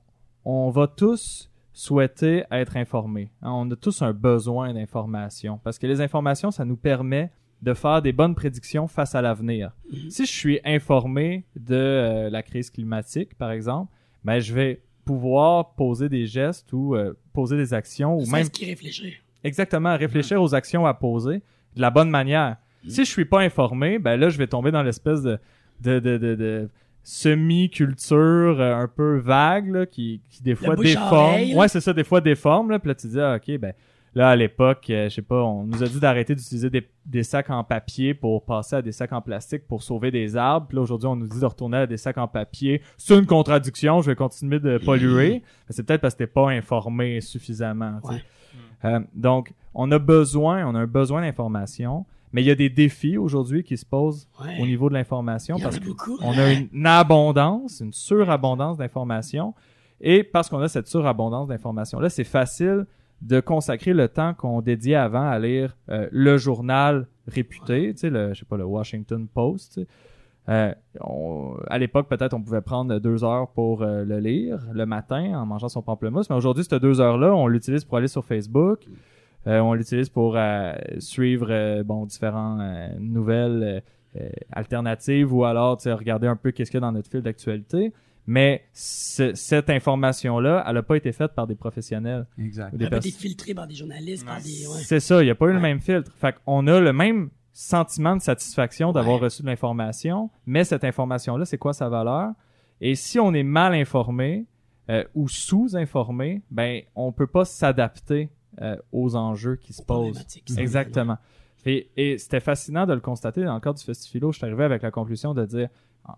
on va tous souhaiter être informés. Hein, on a tous un besoin d'information parce que les informations, ça nous permet de faire des bonnes prédictions face à l'avenir. Si je suis informé de euh, la crise climatique, par exemple, ben je vais pouvoir poser des gestes ou euh, poser des actions ou C'est même ce qui réfléchit. exactement réfléchir aux actions à poser de la bonne manière. Si je suis pas informé, ben là je vais tomber dans l'espèce de de de de, de semi-culture euh, un peu vague là, qui qui des fois déforme. Ouais, c'est ça, des fois déforme là, puis là tu dis ah, OK ben là à l'époque, euh, je sais pas, on nous a dit d'arrêter d'utiliser des, des sacs en papier pour passer à des sacs en plastique pour sauver des arbres. Puis là aujourd'hui, on nous dit de retourner à des sacs en papier. C'est une contradiction, je vais continuer de polluer. C'est peut-être parce que t'es pas informé suffisamment. Ouais. Euh, donc, on a besoin, on a un besoin d'information, mais il y a des défis aujourd'hui qui se posent Ouais. au niveau de l'information parce qu'on a une abondance, une surabondance d'informations. Et parce qu'on a cette surabondance d'informations-là, c'est facile de consacrer le temps qu'on dédiait avant à lire euh, le journal réputé, tu sais, le, je sais pas, le Washington Post. tu sais. Euh, on- à l'époque, peut-être, on pouvait prendre deux heures pour euh, le lire le matin en mangeant son pamplemousse, mais aujourd'hui, ces deux heures-là, on l'utilise pour aller sur Facebook, on l'utilise pour euh, suivre euh, bon différentes euh, nouvelles euh, euh, alternatives ou alors tu sais, regarder un peu qu'est-ce qu'il y a dans notre fil d'actualité. Mais ce- cette information-là, elle n'a pas été faite par des professionnels. Exact. ou des Ça peut être pers- filtré par des journalistes, par Ouais. des. ouais. C'est ça, il n'y a pas eu le même filtre. Fait qu'on a le même sentiment de satisfaction d'avoir Ouais. reçu de l'information, mais cette information-là, c'est quoi sa valeur? Et si on est mal informé euh, ou sous-informé, ben on peut pas s'adapter euh, aux enjeux qui se posent. Exactement. Et, et c'était fascinant de le constater dans le cadre du Festifilo. Je suis arrivé avec la conclusion de dire en,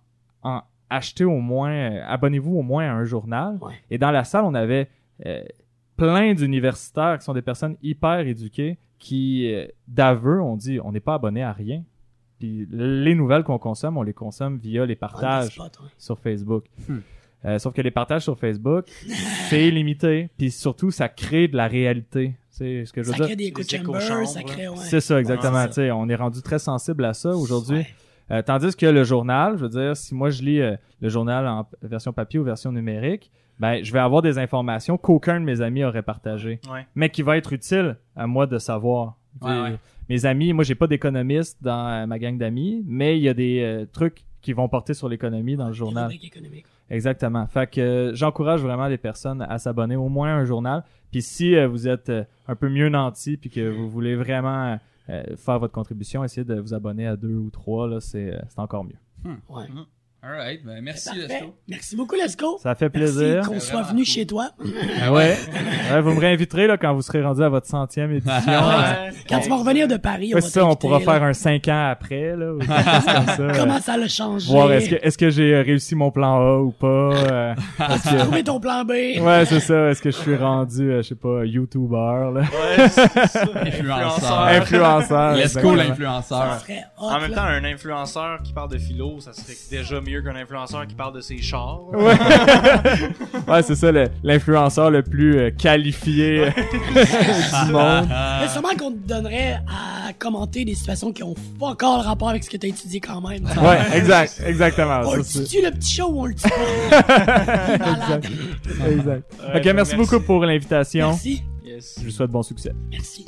en- achetez au moins, euh, abonnez-vous au moins à un journal. Ouais. Et dans la salle, on avait euh, plein d'universitaires qui sont des personnes hyper éduquées qui, euh, d'aveu, on dit on n'est pas abonné à rien. Puis les nouvelles qu'on consomme, on les consomme via les Ouais, partages spots, ouais. sur Facebook. Hmm. Euh, sauf que les partages sur Facebook, c'est limité. Puis surtout, ça crée de la réalité. C'est ce que je veux Ça dire. crée des chambres, ça crée. Ouais. C'est ça, exactement. Ouais, Tu sais, on est rendu très sensible à ça aujourd'hui. Ouais. Euh, tandis que le journal, je veux dire, si moi je lis euh, le journal en version papier ou version numérique, ben je vais avoir des informations qu'aucun de mes amis aurait partagées, Ouais. mais qui va être utile à moi de savoir. Mes amis, moi j'ai pas d'économiste dans ma gang d'amis, mais il y a des euh, trucs qui vont porter sur l'économie dans le Des journal. rubriques économiques. Exactement. Fait que euh, j'encourage vraiment les personnes à s'abonner au moins à un journal. Puis si euh, vous êtes euh, un peu mieux nanti puis que vous voulez vraiment euh, faire votre contribution, essayez de vous abonner à deux ou trois là, c'est euh, c'est encore mieux. Ouais. Alright, ben merci Parfait. Lesto. Merci beaucoup, Let's Go. Ça fait Merci plaisir. qu'on soit venu cool. chez toi. Ah ouais? Ouais, vous me réinviterez là quand vous serez rendu à votre centième édition. Ouais. Quand tu vas revenir de Paris, on Ouais, va c'est ça, on pourra là. faire un cinq ans après là. ou quelque chose comme ça. Comment ça l'a changé? Voir est-ce que est-ce que j'ai euh, réussi mon plan A ou pas. euh, parce que- Trouver ton plan B. Ouais, c'est ça. Est-ce que je suis rendu, euh, je sais pas, YouTuber, là? Ouais, c'est ça. Influenceur. Influenceur. Ça l'influenceur. serait hot, En même là. temps, un influenceur qui parle de philo, ça serait déjà mieux qu'un influenceur qui parle de ses chars. Ouais, ouais c'est ça, le- l'influenceur le plus euh, qualifié du monde. Mais sûrement qu'on te donnerait à commenter des situations qui ont pas encore le rapport avec ce que tu as étudié quand même. Ouais, exact, exactement. On le tue le petit ou on le tue exact. Ouais, ok, merci, merci. beaucoup pour l'invitation. Merci. Yes. Je vous souhaite bon succès. Merci.